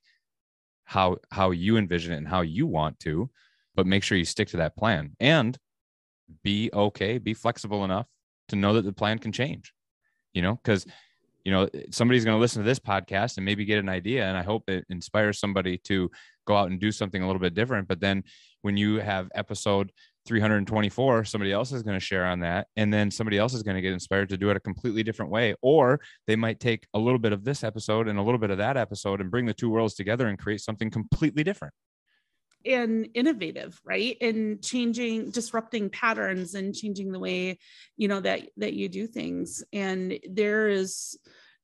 how how you envision it and how you want to, but make sure you stick to that plan and be okay, be flexible enough to know that the plan can change you know, because you know somebody's going to listen to this podcast and maybe get an idea and i hope it inspires somebody to go out and do something a little bit different but then when you have episode 324 somebody else is going to share on that and then somebody else is going to get inspired to do it a completely different way or they might take a little bit of this episode and a little bit of that episode and bring the two worlds together and create something completely different. And innovative right? And changing disrupting patterns and changing the way you know that that you do things. And there is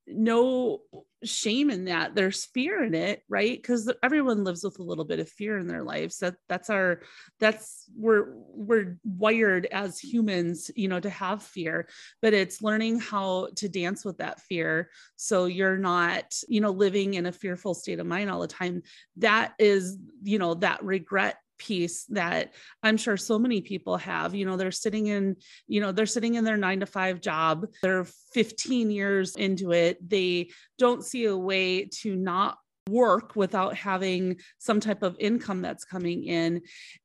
no shame in that. There's fear in it right? Because everyone lives with a little bit of fear in their lives. That that's our that's we're we're wired as humans you know to have fear but it's learning how to dance with that fear. So you're not you know living in a fearful state of mind all the time. That is you know that regret piece that I'm sure so many people have. You know, they're sitting in, you know, they're sitting in their nine to five job. They're 15 years into it. They don't see a way to not work without having some type of income that's coming in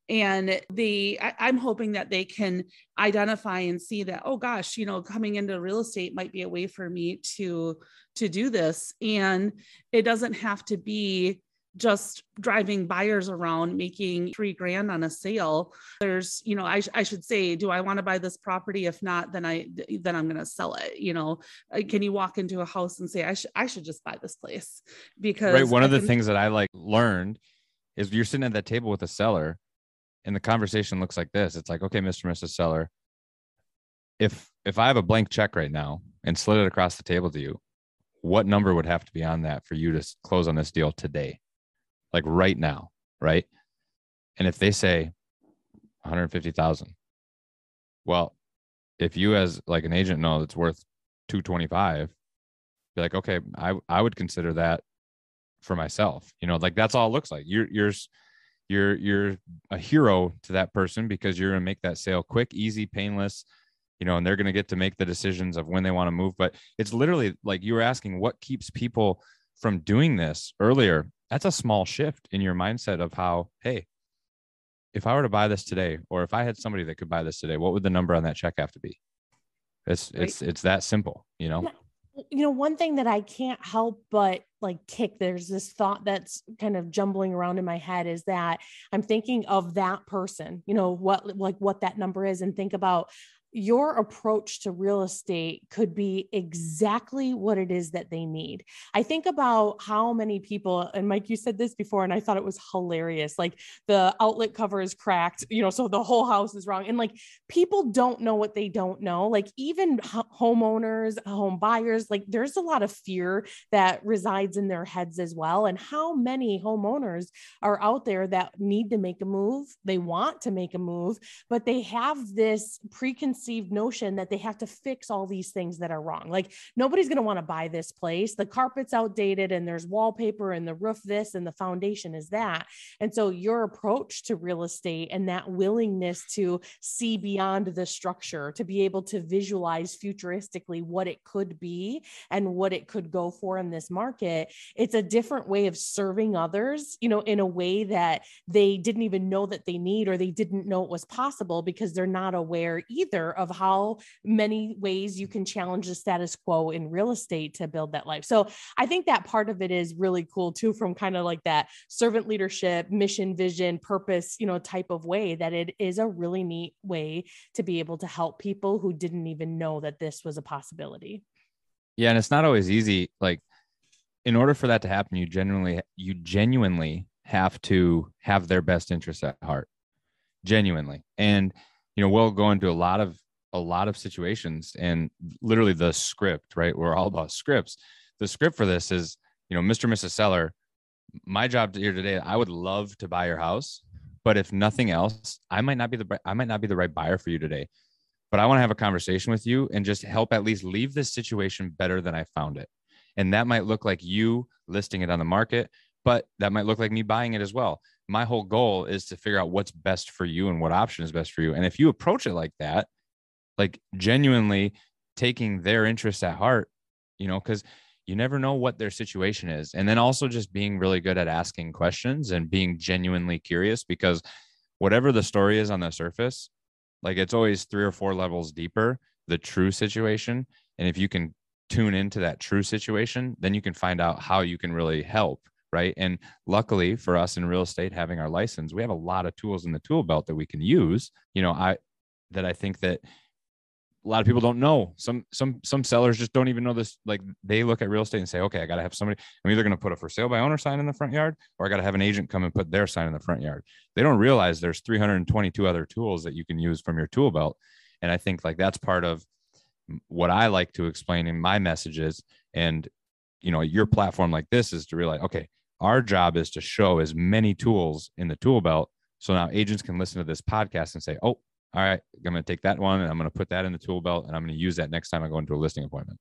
and the I, am hoping that they can identify and see that oh gosh you know coming into real estate might be a way for me to to do this and it doesn't have to be just driving buyers around making three grand on a sale. There's you know i, I should say do i want to buy this property? If not then i then i'm going to sell it you know? Uh, can you walk into a house and say i should i should just buy this place because right one I of the things that i like learned is you're sitting at that table with a seller and the conversation looks like this. It's like okay mr and mrs seller if if i have a blank check right now and slid it across the table to you what number would have to be on that for you to close on this deal today like right now, right? And if they say 150,000, well, if you as like an agent know it's worth 225, be like, okay, I I would consider that for myself. You know, like that's all it looks like. You're you're you're you're a hero to that person because you're gonna make that sale quick, easy, painless, you know, and they're gonna get to make the decisions of when they want to move. But it's literally like you were asking what keeps people from doing this earlier that's a small shift in your mindset of how, hey, if I were to buy this today, or if I had somebody that could buy this today, what would the number on that check have to be? It's right. it's it's that simple, you know. You know, one thing that I can't help but like kick, there's this thought that's kind of jumbling around in my head is that I'm thinking of that person, you know, what like what that number is, and think about your approach to real estate could be exactly what it is that they need. I think about how many people, and Mike, you said this before, and I thought it was hilarious. Like the outlet cover is cracked, you know, so the whole house is wrong. And like people don't know what they don't know. Like even homeowners, home buyers, like there's a lot of fear that resides in their heads as well. And how many homeowners are out there that need to make a move? They want to make a move, but they have this preconceived preconceived notion that they have to fix all these things that are wrong. Like nobody's going to want to buy this place. The carpet's outdated and there's wallpaper and the roof this and the foundation is that. And so your approach to real estate and that willingness to see beyond the structure, to be able to visualize futuristically what it could be and what it could go for in this market, it's a different way of serving others, you know, in a way that they didn't even know that they need or they didn't know it was possible because they're not aware either of how many ways you can challenge the status quo in real estate to build that life. So I think that part of it is really cool too, from kind of like that servant leadership, mission, vision, purpose, you know, type of way that it is a really neat way to be able to help people who didn't even know that this was a possibility. Yeah. And it's not always easy. Like, in order for that to happen, you genuinely, you genuinely have to have their best interests at heart genuinely and you know we'll go into a lot of a lot of situations and literally the script right? We're all about scripts. The script for this is you know mr mrs seller my job here today i would love to buy your house but if nothing else i might not be the i might not be the right buyer for you today. But i want to have a conversation with you and just help at least leave this situation better than i found it. And that might look like you listing it on the market but that might look like me buying it as well my whole goal is to figure out what's best for you and what option is best for you. And if you approach it like that, like genuinely taking their interests at heart, you know, because you never know what their situation is. And then also just being really good at asking questions and being genuinely curious because whatever the story is on the surface, like it's always three or four levels deeper, the true situation. And if you can tune into that true situation, then you can find out how you can really help right? And luckily for us in real estate, having our license, we have a lot of tools in the tool belt that we can use. You know, I that I think that a lot of people don't know. Some some some sellers just don't even know this. Like they look at real estate and say, okay, I got to have somebody. I'm either going to put a for sale by owner sign in the front yard, or I got to have an agent come and put their sign in the front yard. They don't realize there's 322 other tools that you can use from your tool belt. And I think like that's part of what I like to explain in my messages. And you know, your platform like this is to realize, okay, our job is to show as many tools in the tool belt. So now agents can listen to this podcast and say, oh, all right, I'm going to take that one and I'm going to put that in the tool belt and I'm going to use that next time I go into a listing appointment.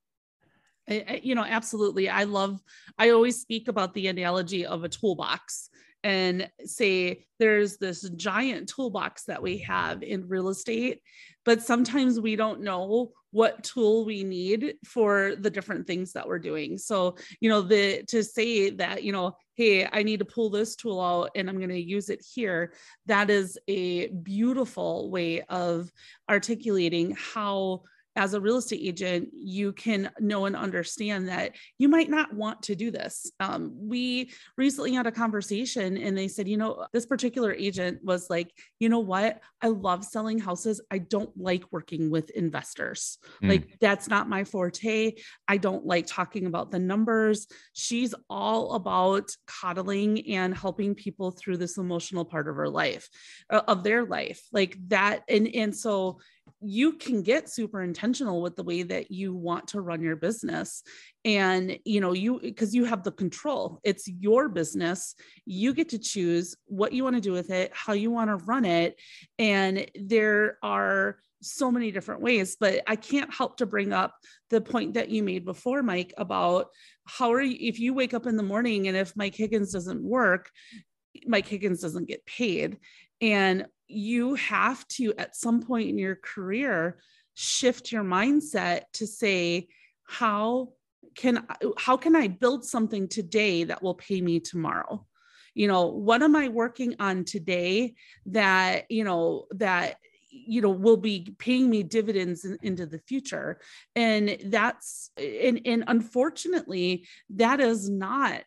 You know, absolutely. I love, I always speak about the analogy of a toolbox and say there's this giant toolbox that we have in real estate, but sometimes we don't know what tool we need for the different things that we're doing. So, you know, the to say that, you know, hey, I need to pull this tool out and I'm going to use it here, that is a beautiful way of articulating how as a real estate agent, you can know and understand that you might not want to do this. Um, we recently had a conversation and they said, you know, this particular agent was like, you know what? I love selling houses. I don't like working with investors. Mm. Like, that's not my forte. I don't like talking about the numbers. She's all about coddling and helping people through this emotional part of her life, uh, of their life. Like that. And, and so, you can get super intentional with the way that you want to run your business. And you know you because you have the control. It's your business. You get to choose what you want to do with it how you want to run it. And there are so many different ways but i can't help to bring up the point that you made before mike about how are you if you wake up in the morning and if mike higgins doesn't work mike higgins doesn't get paid and you have to, at some point in your career, shift your mindset to say, how can how can I build something today that will pay me tomorrow? You know, what am I working on today that, you know, that you know will be paying me dividends in, into the future and that's and, and unfortunately that is not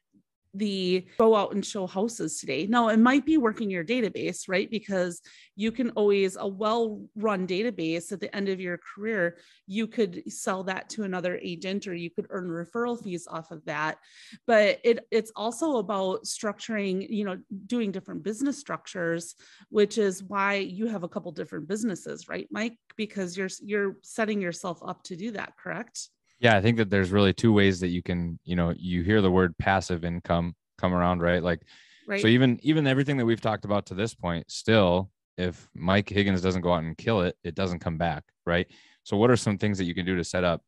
the go out and show houses today. Now, it might be working your database, right? Because you can always, a well run database at the end of your career, you could sell that to another agent or you could earn referral fees off of that. But it, it's also about structuring, you know, doing different business structures, which is why you have a couple different businesses, right, Mike? Because you're you're setting yourself up to do that, correct? Yeah, I think that there's really two ways that you can, you know, you hear the word passive income come around, right? Like, right. so even even everything that we've talked about to this point, still, if Mike Higgins doesn't go out and kill it, it doesn't come back, right? So, what are some things that you can do to set up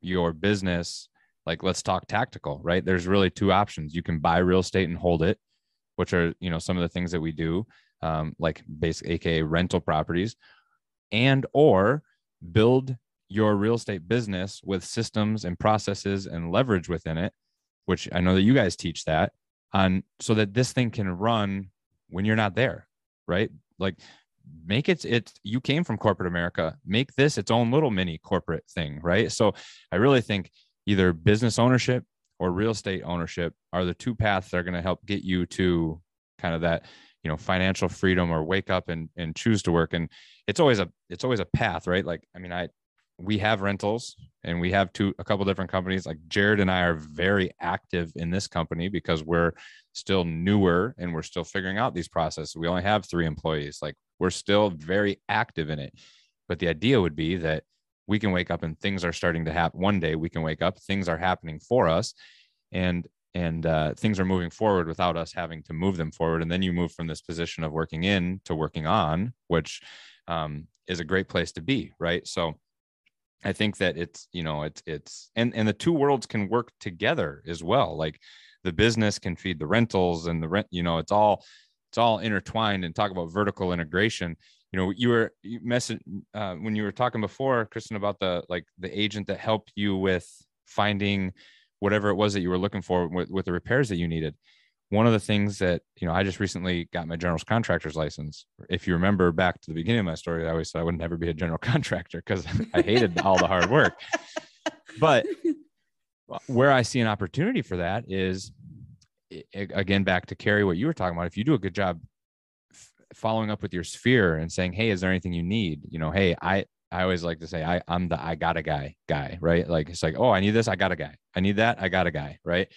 your business? Like, let's talk tactical, right? There's really two options. You can buy real estate and hold it, which are you know some of the things that we do, um, like basic, aka rental properties, and or build your real estate business with systems and processes and leverage within it, which I know that you guys teach that on so that this thing can run when you're not there, right? Like make it it you came from corporate America, make this its own little mini corporate thing, right? So I really think either business ownership or real estate ownership are the two paths that are going to help get you to kind of that you know financial freedom or wake up and and choose to work and it's always a it's always a path right like i mean i we have rentals and we have two a couple different companies. Like jared and i are very active in this company because we're still newer and we're still figuring out these processes. We only have three employees. Like we're still very active in it. But the idea would be that we can wake up and things are starting to happen one day we can wake up things are happening for us and and uh, things are moving forward without us having to move them forward. And then you move from this position of working in to working on which um, is a great place to be right? So I think that it's you know it's it's and and the two worlds can work together as well. Like the business can feed the rentals and the rent. You know, it's all it's all intertwined. And talk about vertical integration. You know, you were you message uh, when you were talking before, Kristin, about the like the agent that helped you with finding whatever it was that you were looking for with, with the repairs that you needed one of the things that you know i just recently got my general contractor's license. If you remember back to the beginning of my story i always said i would never be a general contractor because i hated all the hard work. But uh, where i see an opportunity for that is again back to Karri what you were talking about if you do a good job following up with your sphere and saying hey is there anything you need? You know hey i i always like to say i i'm the i got a guy guy right? Like it's like oh i need this i got a guy. I need that i got a guy right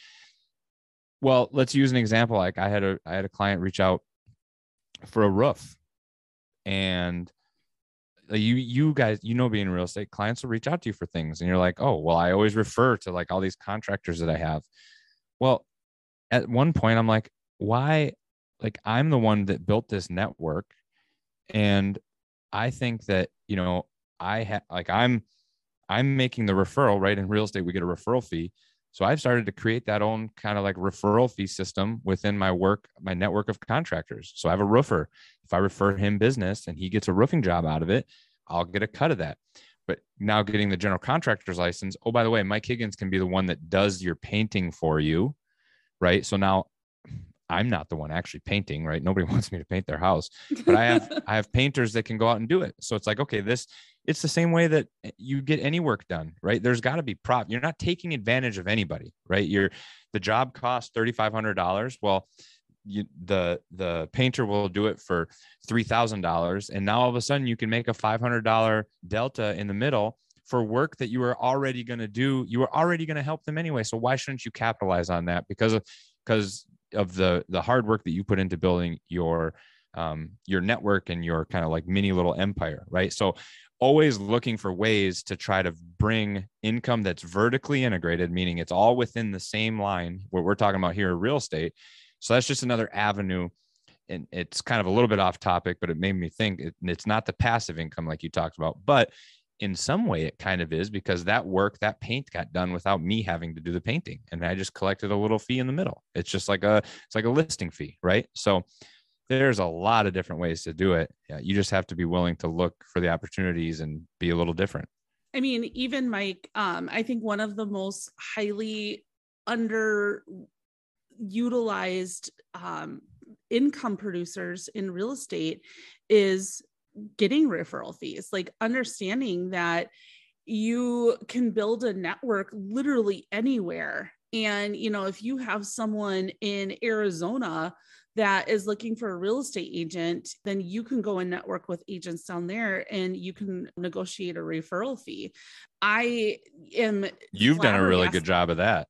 well, let's use an example. Like I had a I had a client reach out for a roof, and uh, you you guys you know being in real estate clients will reach out to you for things and you're like oh well i always refer to like all these contractors that i have. Well at one point i'm like why like i'm the one that built this network and i think that you know i have like i'm i'm making the referral right? In real estate we get a referral fee so I've started to create that own kind of like referral fee system within my work, my network of contractors. So I have a roofer. If I refer him business and he gets a roofing job out of it, I'll get a cut of that. But now getting the general contractor's license, oh, by the way, Mike Higgins can be the one that does your painting for you. Right. So now I'm not the one actually painting, right? Nobody wants me to paint their house, but I have I have painters that can go out and do it. So it's like, okay, this it's the same way that eh, you get any work done, right? There's got to be prop. You're not taking advantage of anybody, right? You're the job costs thirty five hundred dollars. Well, you, the the painter will do it for three thousand dollars, and now all of a sudden you can make a five hundred dollar delta in the middle for work that you were already going to do. You were already going to help them anyway. So why shouldn't you capitalize on that? Because of because of the the hard work that you put into building your um, your network and your kind of like mini little empire, right? So always looking for ways to try to bring income that's vertically integrated, meaning it's all within the same line, what we're talking about here, real estate. So that's just another avenue. And it's kind of a little bit off topic, but it made me think it, it's not the passive income like you talked about, but in some way it kind of is because that work, that paint got done without me having to do the painting. And I just collected a little fee in the middle. It's just like a, it's like a listing fee, right? So there's a lot of different ways to do it. Yeah, you just have to be willing to look for the opportunities and be a little different. I mean, even Mike, um, I think one of the most highly underutilized um, income producers in real estate is getting referral fees, like understanding that you can build a network literally anywhere And, you know, if you have someone in Arizona that is looking for a real estate agent, then you can go and network with agents down there and you can negotiate a referral fee. I am. You've done a really good job of that.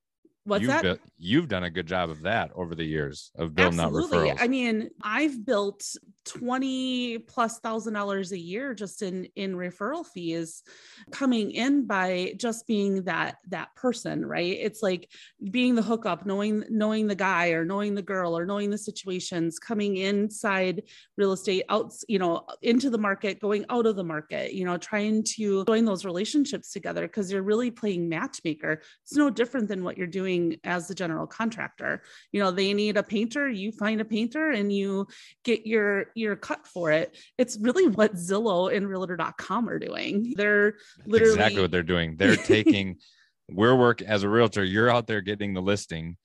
What's you've that? Built, you've done a good job of that over the years of building Absolutely. out referrals. I mean, I've built 20 plus thousand dollars a year just in in referral fees coming in by just being that that person, right? It's like being the hookup, knowing knowing the guy or knowing the girl or knowing the situations, coming inside real estate out, you know, into the market, going out of the market, you know, trying to join those relationships together because you're really playing matchmaker. It's no different than what you're doing doing as the general contractor. You know, they need a painter, you find a painter and you get your your cut for it. It's really what Zillow and realtor.com are doing. They're literally exactly what they're doing. They're taking we're work as a realtor, you're out there getting the listing.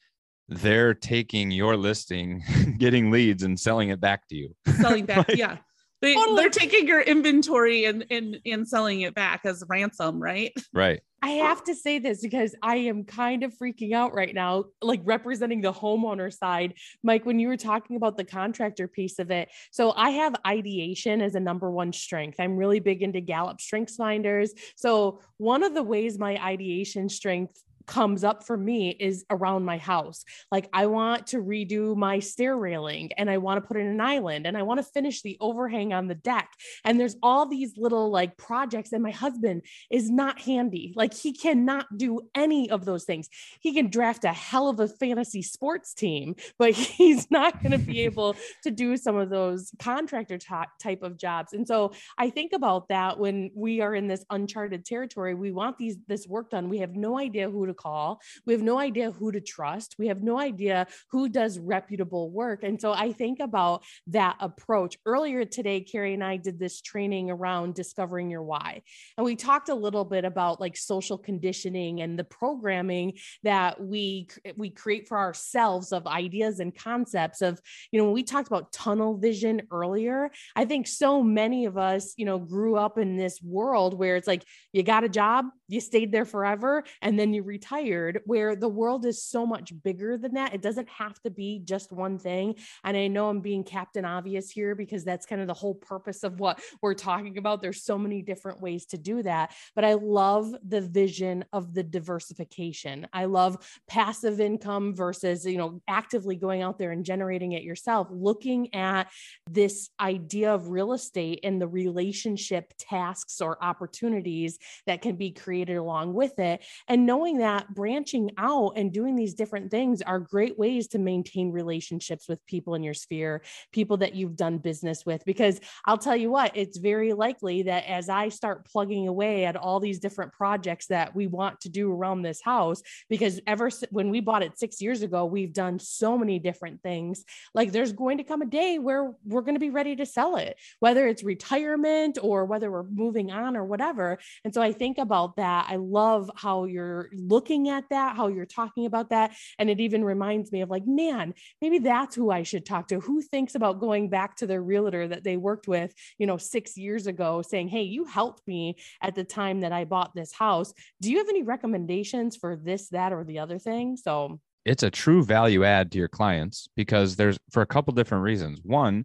They're taking your listing, getting leads and selling it back to you. Selling back, like, yeah. They, oh, they're taking your inventory and, and and selling it back as ransom, right? Right. I have to say this because I am kind of freaking out right now, like representing the homeowner side. Mike, when you were talking about the contractor piece of it, so I have ideation as a number one strength. I'm really big into Gallup Strengths Finders. So, one of the ways my ideation strength comes up for me is around my house. Like I want to redo my stair railing and I want to put in an island and I want to finish the overhang on the deck. And there's all these little like projects and my husband is not handy. Like he cannot do any of those things. He can draft a hell of a fantasy sports team, but he's not going to be able to do some of those contractor t- type of jobs. And so I think about that when we are in this uncharted territory. We want these this work done. We have no idea who to call. We have no idea who to trust. We have no idea who does reputable work. And so I think about that approach. Earlier today, Karri and I did this training around discovering your why. And we talked a little bit about like social conditioning and the programming that we we create for ourselves of ideas and concepts of, you know, when we talked about tunnel vision earlier, I think so many of us, you know, grew up in this world where it's like you got a job, you stayed there forever, and then you retired, where the world is so much bigger than that. It doesn't have to be just one thing. And I know I'm being Captain Obvious here because that's kind of the whole purpose of what we're talking about. There's so many different ways to do that. But I love the vision of the diversification. I love passive income versus, you know, actively going out there and generating it yourself, looking at this idea of real estate and the relationship tasks or opportunities that can be created along with it. And knowing that branching out and doing these different things are great ways to maintain relationships with people in your sphere, people that you've done business with. Because I'll tell you what, it's very likely that as I start plugging away at all these different projects that we want to do around this house, because ever when we bought it six years ago, we've done so many different things. Like there's going to come a day where we're going to be ready to sell it, whether it's retirement or whether we're moving on or whatever. And so I think about that. I love how you're looking at that, how you're talking about that. And it even reminds me of like, man, maybe that's who I should talk to. Who thinks about going back to their realtor that they worked with, you know, six years ago, saying, hey, you helped me at the time that I bought this house. Do you have any recommendations for this, that, or the other thing? So it's a true value add to your clients because there's for a couple different reasons. One,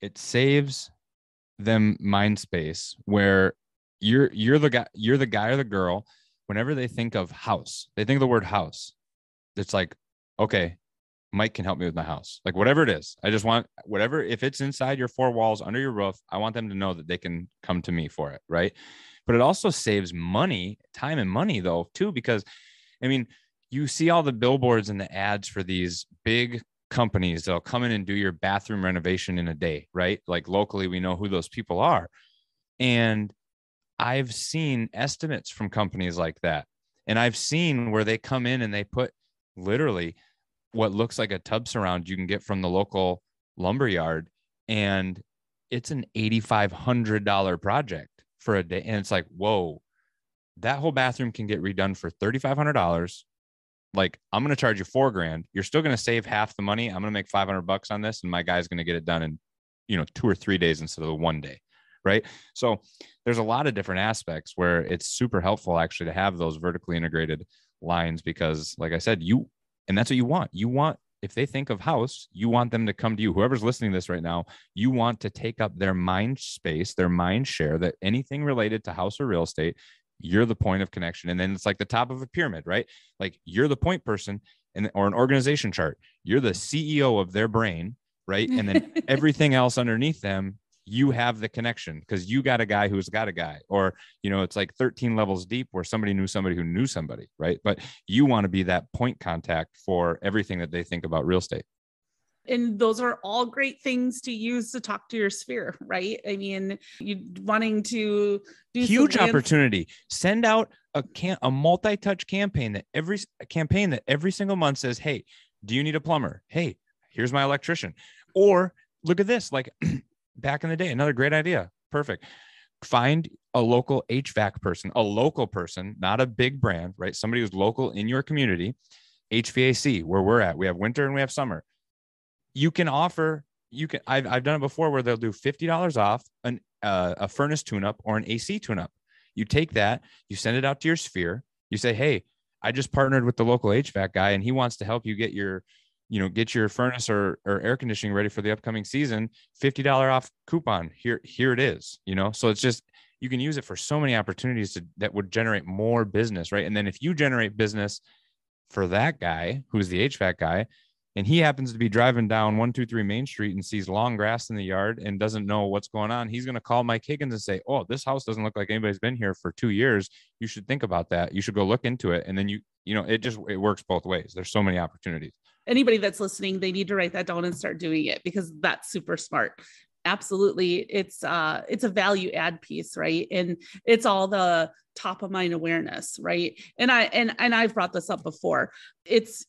it saves them mind space where you're you're the guy you're the guy or the girl whenever they think of house they think of the word house. It's like okay mike can help me with my house. Like whatever it is i just want whatever if it's inside your four walls under your roof i want them to know that they can come to me for it right? But it also saves money time and money though too because i mean you see all the billboards and the ads for these big companies that'll come in and do your bathroom renovation in a day right? Like locally we know who those people are. And I've seen estimates from companies like that. And I've seen where they come in and they put literally what looks like a tub surround you can get from the local lumber yard. And it's an $8,500 project for a day. And it's like, whoa, that whole bathroom can get redone for $3,500. Like, I'm going to charge you four grand. You're still going to save half the money. I'm going to make 500 bucks on this. And my guy's going to get it done in, you know, two or three days instead of one day right? So there's a lot of different aspects where it's super helpful actually to have those vertically integrated lines because like I said, you and that's what you want. You want if they think of house, you want them to come to you. Whoever's listening to this right now, you want to take up their mind space, their mind share that anything related to house or real estate, you're the point of connection. And then it's like the top of a pyramid, right? Like you're the point person and or an organization chart. You're the CEO of their brain, right? And then everything else underneath them you have the connection because you got a guy who's got a guy or you know it's like 13 levels deep where somebody knew somebody who knew somebody right? But you want to be that point contact for everything that they think about real estate. And those are all great things to use to talk to your sphere right? I mean you wanting to do huge opportunity. Send out a can a multi-touch campaign that every campaign that every single month says hey do you need a plumber? Hey here's my electrician. Or look at this like back in the day. Another great idea. Perfect. Find a local HVAC person, a local person, not a big brand, right? Somebody who's local in your community. HVAC, where we're at, we have winter and we have summer. You can offer, you can, I've, I've done it before where they'll do $50 off an, uh, a furnace tune up or an AC tune up. You take that, you send it out to your sphere. You say, Hey, I just partnered with the local HVAC guy and he wants to help you get your you know get your furnace or, or air conditioning ready for the upcoming season $50 off coupon. Here here it is you know? So it's just you can use it for so many opportunities to, that would generate more business right? And then if you generate business for that guy who's the hvac guy and he happens to be driving down 123 main street and sees long grass in the yard and doesn't know what's going on he's going to call mike higgins and say oh this house doesn't look like anybody's been here for two years. You should think about that. You should go look into it. And then you you know it just it works both ways. There's so many opportunities anybody that's listening, they need to write that down and start doing it because that's super smart. Absolutely. It's uh it's a value add piece, right? And it's all the top of mind awareness, right? And I and and I've brought this up before. It's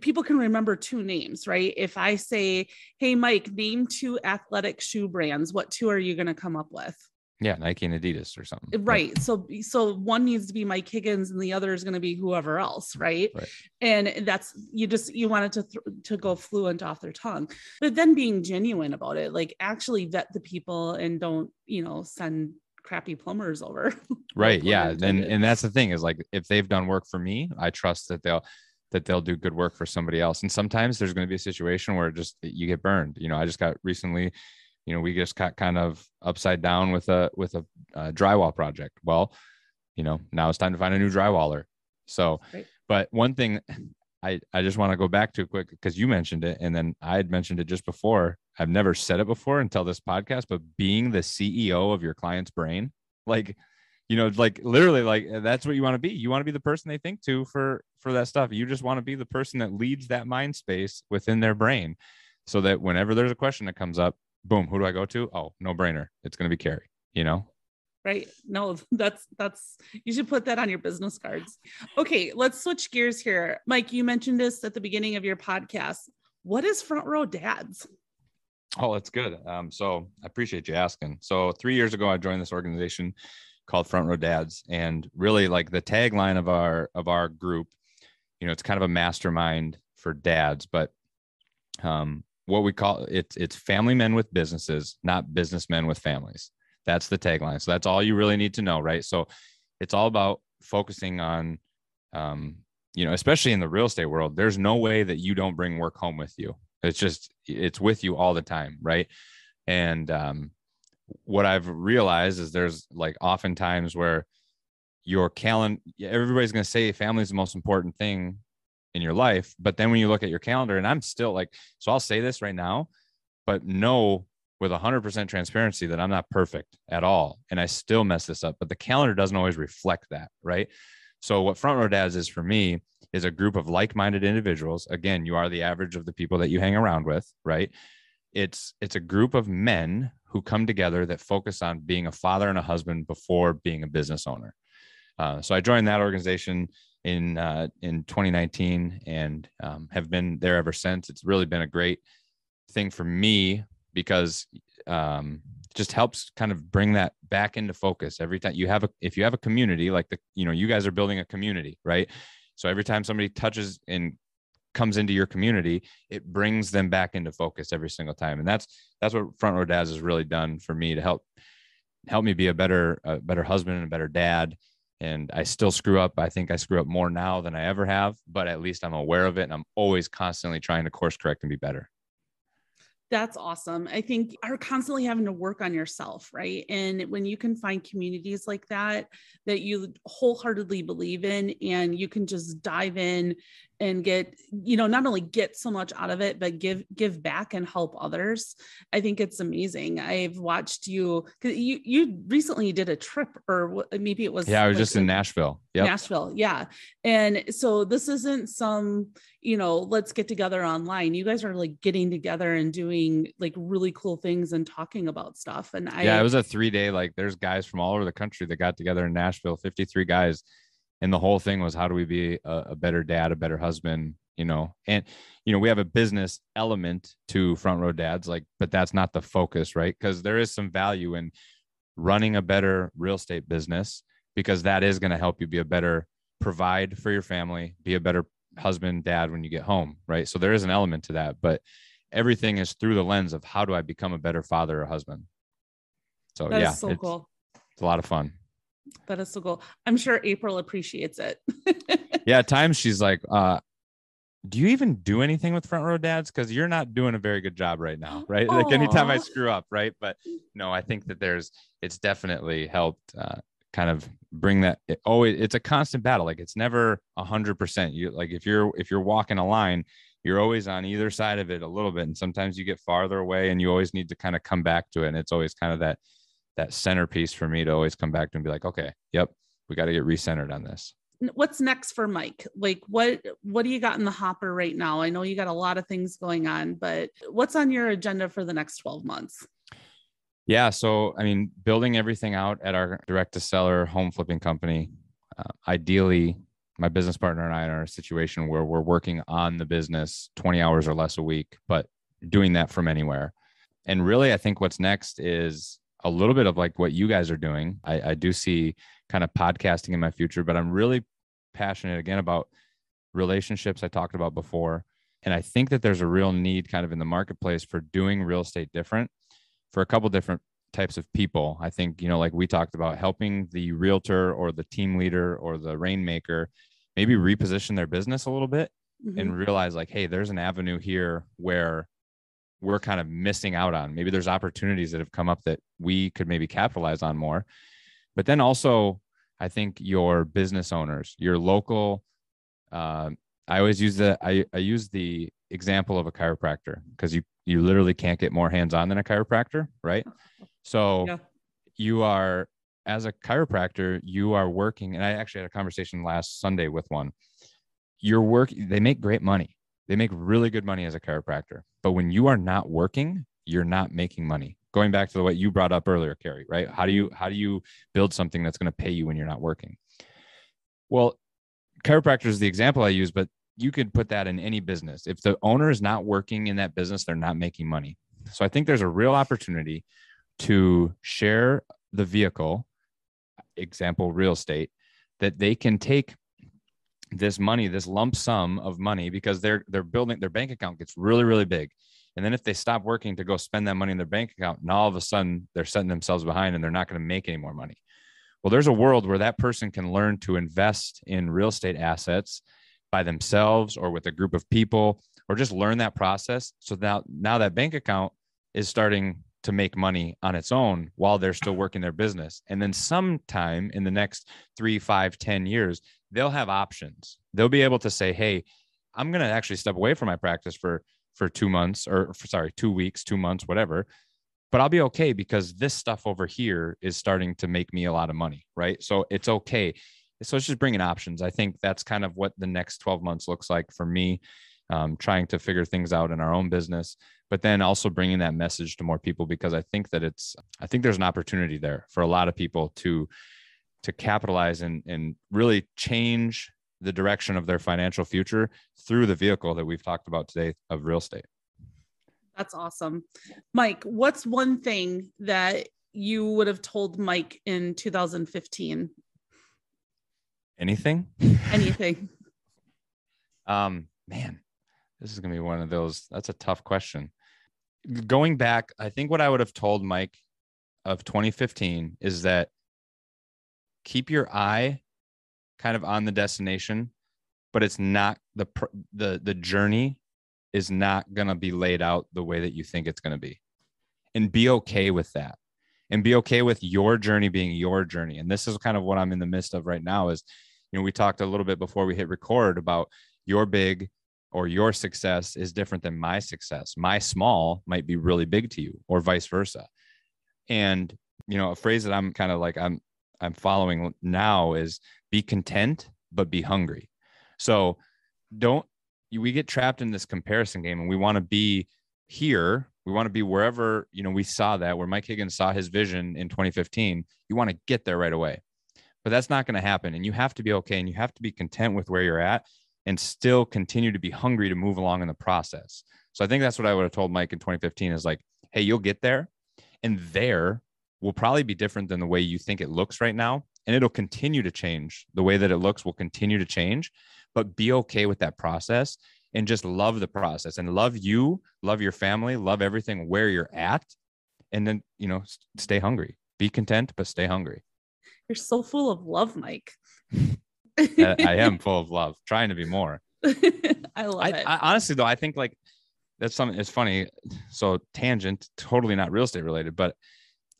people can remember two names, right? If I say, "Hey Mike, name two athletic shoe brands, what two are you going to come up with?" Yeah, Nike and Adidas or something. Right. So so one needs to be Mike Higgins and the other is going to be whoever else, right? right? And that's you just you wanted to th- to go fluent off their tongue. But then being genuine about it, like actually vet the people and don't, you know, send crappy plumbers over. Right. yeah. And and that's the thing is like if they've done work for me, I trust that they'll that they'll do good work for somebody else. And sometimes there's going to be a situation where just you get burned. You know, I just got recently you know we just got kind of upside down with a with a, a drywall project. Well you know now it's time to find a new drywaller. So but one thing i i just want to go back to quick because you mentioned it and then i had mentioned it just before. I've never said it before until this podcast but being the ceo of your client's brain like you know like literally like that's what you want to be. You want to be the person they think to for for that stuff. You just want to be the person that leads that mind space within their brain so that whenever there's a question that comes up boom, who do I go to? Oh, no brainer. It's going to be Karri, you know? Right. No, that's, that's, you should put that on your business cards. Okay. Let's switch gears here. Mike, you mentioned this at the beginning of your podcast. What is Front Row Dads? Oh, that's good. Um, so I appreciate you asking. So three years ago, I joined this organization called Front Row Dads, and really like the tagline of our of our group, you know, it's kind of a mastermind for dads, but um, what we call it, it's family men with businesses, not businessmen with families. That's the tagline. So that's all you really need to know, right? So it's all about focusing on, um, you know, especially in the real estate world, there's no way that you don't bring work home with you. It's just, it's with you all the time, right? And um, what I've realized is there's like oftentimes where your calendar, everybody's going to say family is the most important thing in your life. But then when you look at your calendar, and I'm still like, so I'll say this right now, but know with 100% transparency that I'm not perfect at all. And I still mess this up, but the calendar doesn't always reflect that. Right. So, what Front Row Dads is for me is a group of like minded individuals. Again, you are the average of the people that you hang around with. Right. It's, it's a group of men who come together that focus on being a father and a husband before being a business owner. Uh, so I joined that organization in uh, in 2019 and um, have been there ever since. It's really been a great thing for me because um, it just helps kind of bring that back into focus. Every time you have a if you have a community like the you know you guys are building a community right? So every time somebody touches and comes into your community it brings them back into focus every single time. And that's that's what front row dads has really done for me to help help me be a better a better husband and a better dad and I still screw up. I think I screw up more now than I ever have, but at least I'm aware of it and I'm always constantly trying to course correct and be better. That's awesome. I think are constantly having to work on yourself, right? And when you can find communities like that that you wholeheartedly believe in and you can just dive in and get you know not only get so much out of it but give give back and help others. I think it's amazing. I've watched you you you recently did a trip or maybe it was yeah i was like just in nashville. Yep. nashville yeah. And so this isn't some you know let's get together online. You guys are like getting together and doing like really cool things and talking about stuff. And i yeah it was a three day like there's guys from all over the country that got together in nashville 53 guys and the whole thing was how do we be a, a, better dad a better husband you know? And you know we have a business element to front row dads like but that's not the focus right? Because there is some value in running a better real estate business because that is going to help you be a better provide for your family be a better husband dad when you get home right? So there is an element to that but everything is through the lens of how do i become a better father or husband? So that yeah so it's, cool. it's a lot of fun that is so cool. I'm sure April appreciates it. yeah, at times she's like, uh, do you even do anything with front row dads? Because you're not doing a very good job right now, right? Aww. Like anytime I screw up, right? But no, I think that there's it's definitely helped uh, kind of bring that. It always it's a constant battle. Like it's never a hundred percent. You like if you're if you're walking a line, you're always on either side of it a little bit, and sometimes you get farther away, and you always need to kind of come back to it. And it's always kind of that that centerpiece for me to always come back to and be like, okay, yep, we got to get recentered on this. What's next for Mike? Like what what do you got in the hopper right now? I know you got a lot of things going on, but what's on your agenda for the next 12 months? Yeah, so I mean, building everything out at our direct to seller home flipping company. Uh, ideally, my business partner and I are in a situation where we're working on the business 20 hours or less a week, but doing that from anywhere. And really, I think what's next is a little bit of like what you guys are doing. I, I do see kind of podcasting in my future, but I'm really passionate again about relationships I talked about before. And I think that there's a real need kind of in the marketplace for doing real estate different for a couple different types of people. I think, you know, like we talked about helping the realtor or the team leader or the rainmaker maybe reposition their business a little bit mm-hmm. and realize like, hey, there's an avenue here where we're kind of missing out on. Maybe there's opportunities that have come up that we could maybe capitalize on more. But then also, I think your business owners, your local, uh, I always use the I, I use the example of a chiropractor because you you literally can't get more hands on than a chiropractor, right? So yeah. you are as a chiropractor, you are working, and I actually had a conversation last Sunday with one. You're work, they make great money. They make really good money as a chiropractor. But when you are not working, you're not making money. Going back to the what you brought up earlier, Karri, right? How do you how do you build something that's going to pay you when you're not working? Well, chiropractor is the example I use, but you could put that in any business. If the owner is not working in that business, they're not making money. So I think there's a real opportunity to share the vehicle, example, real estate, that they can take this money, this lump sum of money, because they're they're building their bank account gets really, really big. And then if they stop working to go spend that money in their bank account, and all of a sudden they're setting themselves behind and they're not going to make any more money. Well, there's a world where that person can learn to invest in real estate assets by themselves or with a group of people, or just learn that process. So now, now that bank account is starting to make money on its own while they're still working their business. And then sometime in the next three, five, ten years, they'll have options. They'll be able to say, Hey, I'm going to actually step away from my practice for, for two months or for, sorry, two weeks, two months, whatever. But I'll be okay because this stuff over here is starting to make me a lot of money. Right. So it's okay. So it's just bringing options. I think that's kind of what the next 12 months looks like for me, um, trying to figure things out in our own business, but then also bringing that message to more people because I think that it's, I think there's an opportunity there for a lot of people to, to capitalize and, and really change the direction of their financial future through the vehicle that we've talked about today of real estate. That's awesome. Mike, what's one thing that you would have told Mike in 2015? Anything? Anything. um, man, this is going to be one of those. That's a tough question. Going back, I think what I would have told Mike of 2015 is that keep your eye kind of on the destination, but it's not the the the journey is not going to be laid out the way that you think it's going to be. And be okay with that. And be okay with your journey being your journey. And this is kind of what I'm in the midst of right now is you know, we talked a little bit before we hit record about your big or your success is different than my success. My small might be really big to you or vice versa. And you know, a phrase that I'm kind of like I'm I'm following now is be content but be hungry. So don't we get trapped in this comparison game and we want to be here. We want to be wherever you know we saw that where mike higgins saw his vision in 2015 you want to get there right away. But that's not going to happen and you have to be okay and you have to be content with where you're at and still continue to be hungry to move along in the process. So i think that's what i would have told mike in 2015 is like hey you'll get there. And there will probably be different than the way you think it looks right now and it'll continue to change the way that it looks will continue to change but be okay with that process and just love the process and love you, love your family, love everything where you're at. And then, you know, stay hungry, be content, but stay hungry. You're so full of love, Mike. I am full of love, trying to be more. I love I, it. I, honestly, though, I think like that's something, it's funny. So, tangent, totally not real estate related, but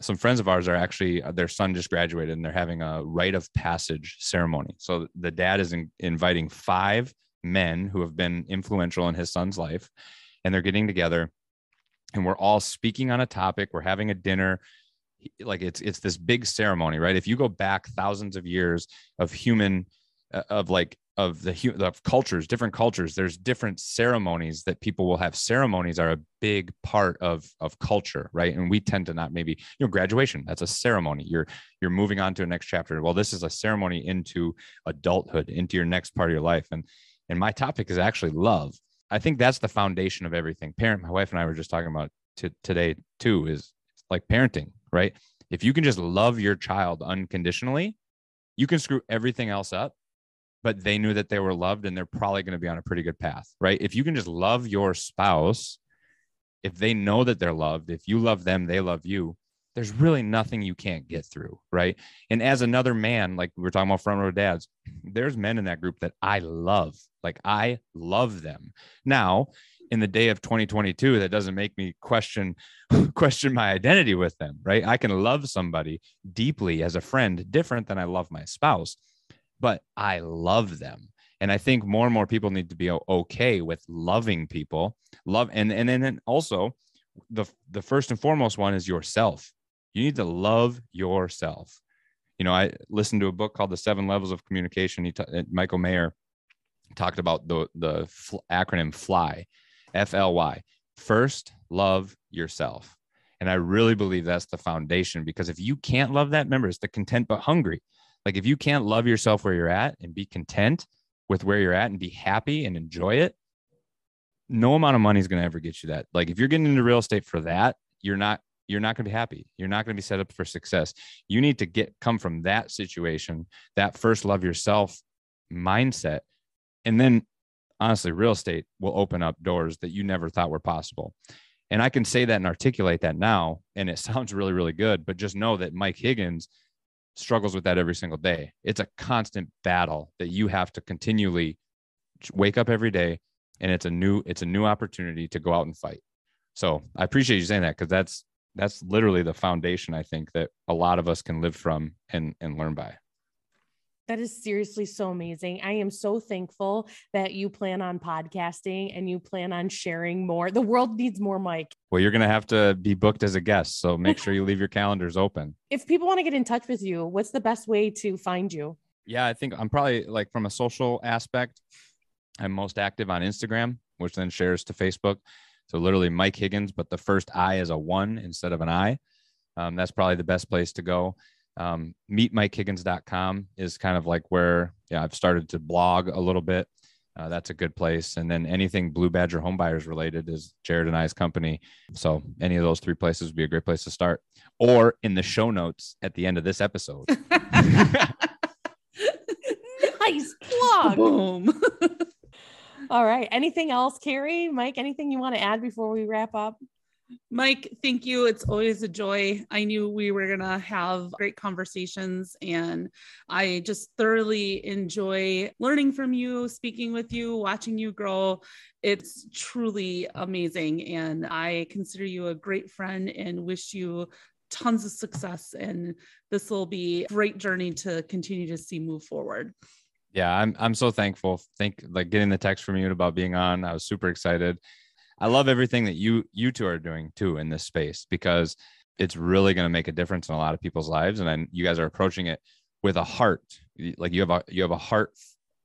some friends of ours are actually their son just graduated and they're having a rite of passage ceremony. So the dad is in, inviting five men who have been influential in his son's life and they're getting together and we're all speaking on a topic we're having a dinner like it's it's this big ceremony right if you go back thousands of years of human uh, of like of the of cultures different cultures there's different ceremonies that people will have ceremonies are a big part of of culture right and we tend to not maybe you know graduation that's a ceremony you're you're moving on to a next chapter well this is a ceremony into adulthood into your next part of your life and and my topic is actually love. I think that's the foundation of everything. Parent, my wife and I were just talking about t- today too, is like parenting, right? If you can just love your child unconditionally, you can screw everything else up, but they knew that they were loved and they're probably going to be on a pretty good path, right? If you can just love your spouse, if they know that they're loved, if you love them, they love you, there's really nothing you can't get through, right? And as another man, like we were talking about front row dads, there's men in that group that I love. Like I love them. Now, in the day of 2022, that doesn't make me question question my identity with them, right? I can love somebody deeply as a friend, different than I love my spouse, but I love them. And I think more and more people need to be okay with loving people, love, and and then also the the first and foremost one is yourself you need to love yourself. You know, I listened to a book called The Seven Levels of Communication. He t- uh, Michael Maher talked about the the acronym FLY, F L Y. First, love yourself. And I really believe that's the foundation because if you can't love that, remember, it's the content but hungry. Like if you can't love yourself where you're at and be content with where you're at and be happy and enjoy it, no amount of money is going to ever get you that. Like if you're getting into real estate for that, you're not you're not going to be happy. You're not going to be set up for success. You need to get come from that situation, that first love yourself mindset. And then honestly, real estate will open up doors that you never thought were possible. And I can say that and articulate that now. And it sounds really, really good. But just know that Mike Higgins struggles with that every single day. It's a constant battle that you have to continually wake up every day. And it's a new, it's a new opportunity to go out and fight. So I appreciate you saying that because that's that's literally the foundation i think that a lot of us can live from and and learn by that is seriously so amazing. I am so thankful that you plan on podcasting and you plan on sharing more. The world needs more Mike. Well, you're going to have to be booked as a guest. So make sure you leave your calendars open. If people want to get in touch with you, what's the best way to find you? Yeah, I think I'm probably like from a social aspect, I'm most active on Instagram, which then shares to Facebook. So literally Mike Higgins, but the first I is a one instead of an I. Um, that's probably the best place to go. Um, meetmikehiggins.com is kind of like where yeah, I've started to blog a little bit. Uh, that's a good place. And then anything Blue Badger homebuyers related is Jared and I's company. So any of those three places would be a great place to start. Or in the show notes at the end of this episode. nice blog Boom. All right. Anything else, Karri, Mike? Anything you want to add before we wrap up? Mike, thank you. It's always a joy. I knew we were going to have great conversations, and I just thoroughly enjoy learning from you, speaking with you, watching you grow. It's truly amazing. And I consider you a great friend and wish you tons of success. And this will be a great journey to continue to see move forward. Yeah, I'm I'm so thankful. Think like getting the text from you about being on. I was super excited. I love everything that you you two are doing too in this space because it's really going to make a difference in a lot of people's lives and then you guys are approaching it with a heart. Like you have a you have a heart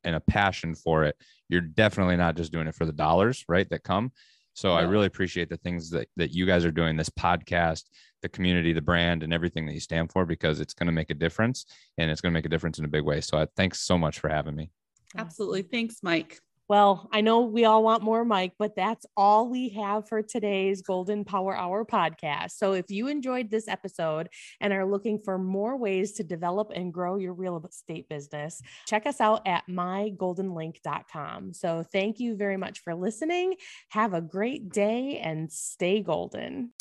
and a passion for it. You're definitely not just doing it for the dollars right that come. So i really appreciate the things that, that you guys are doing this podcast the community the brand and everything that you stand for because it's going to make a difference and it's going to make a difference in a big way. So I, thanks so much for having me. Absolutely. Thanks mike well, I know we all want more, Mike, but that's all we have for today's Golden Power Hour podcast. So if you enjoyed this episode and are looking for more ways to develop and grow your real estate business, check us out at mygoldenlink.com. So thank you very much for listening. Have a great day and stay golden.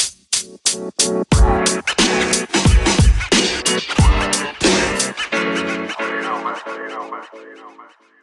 You know, man. You know, man.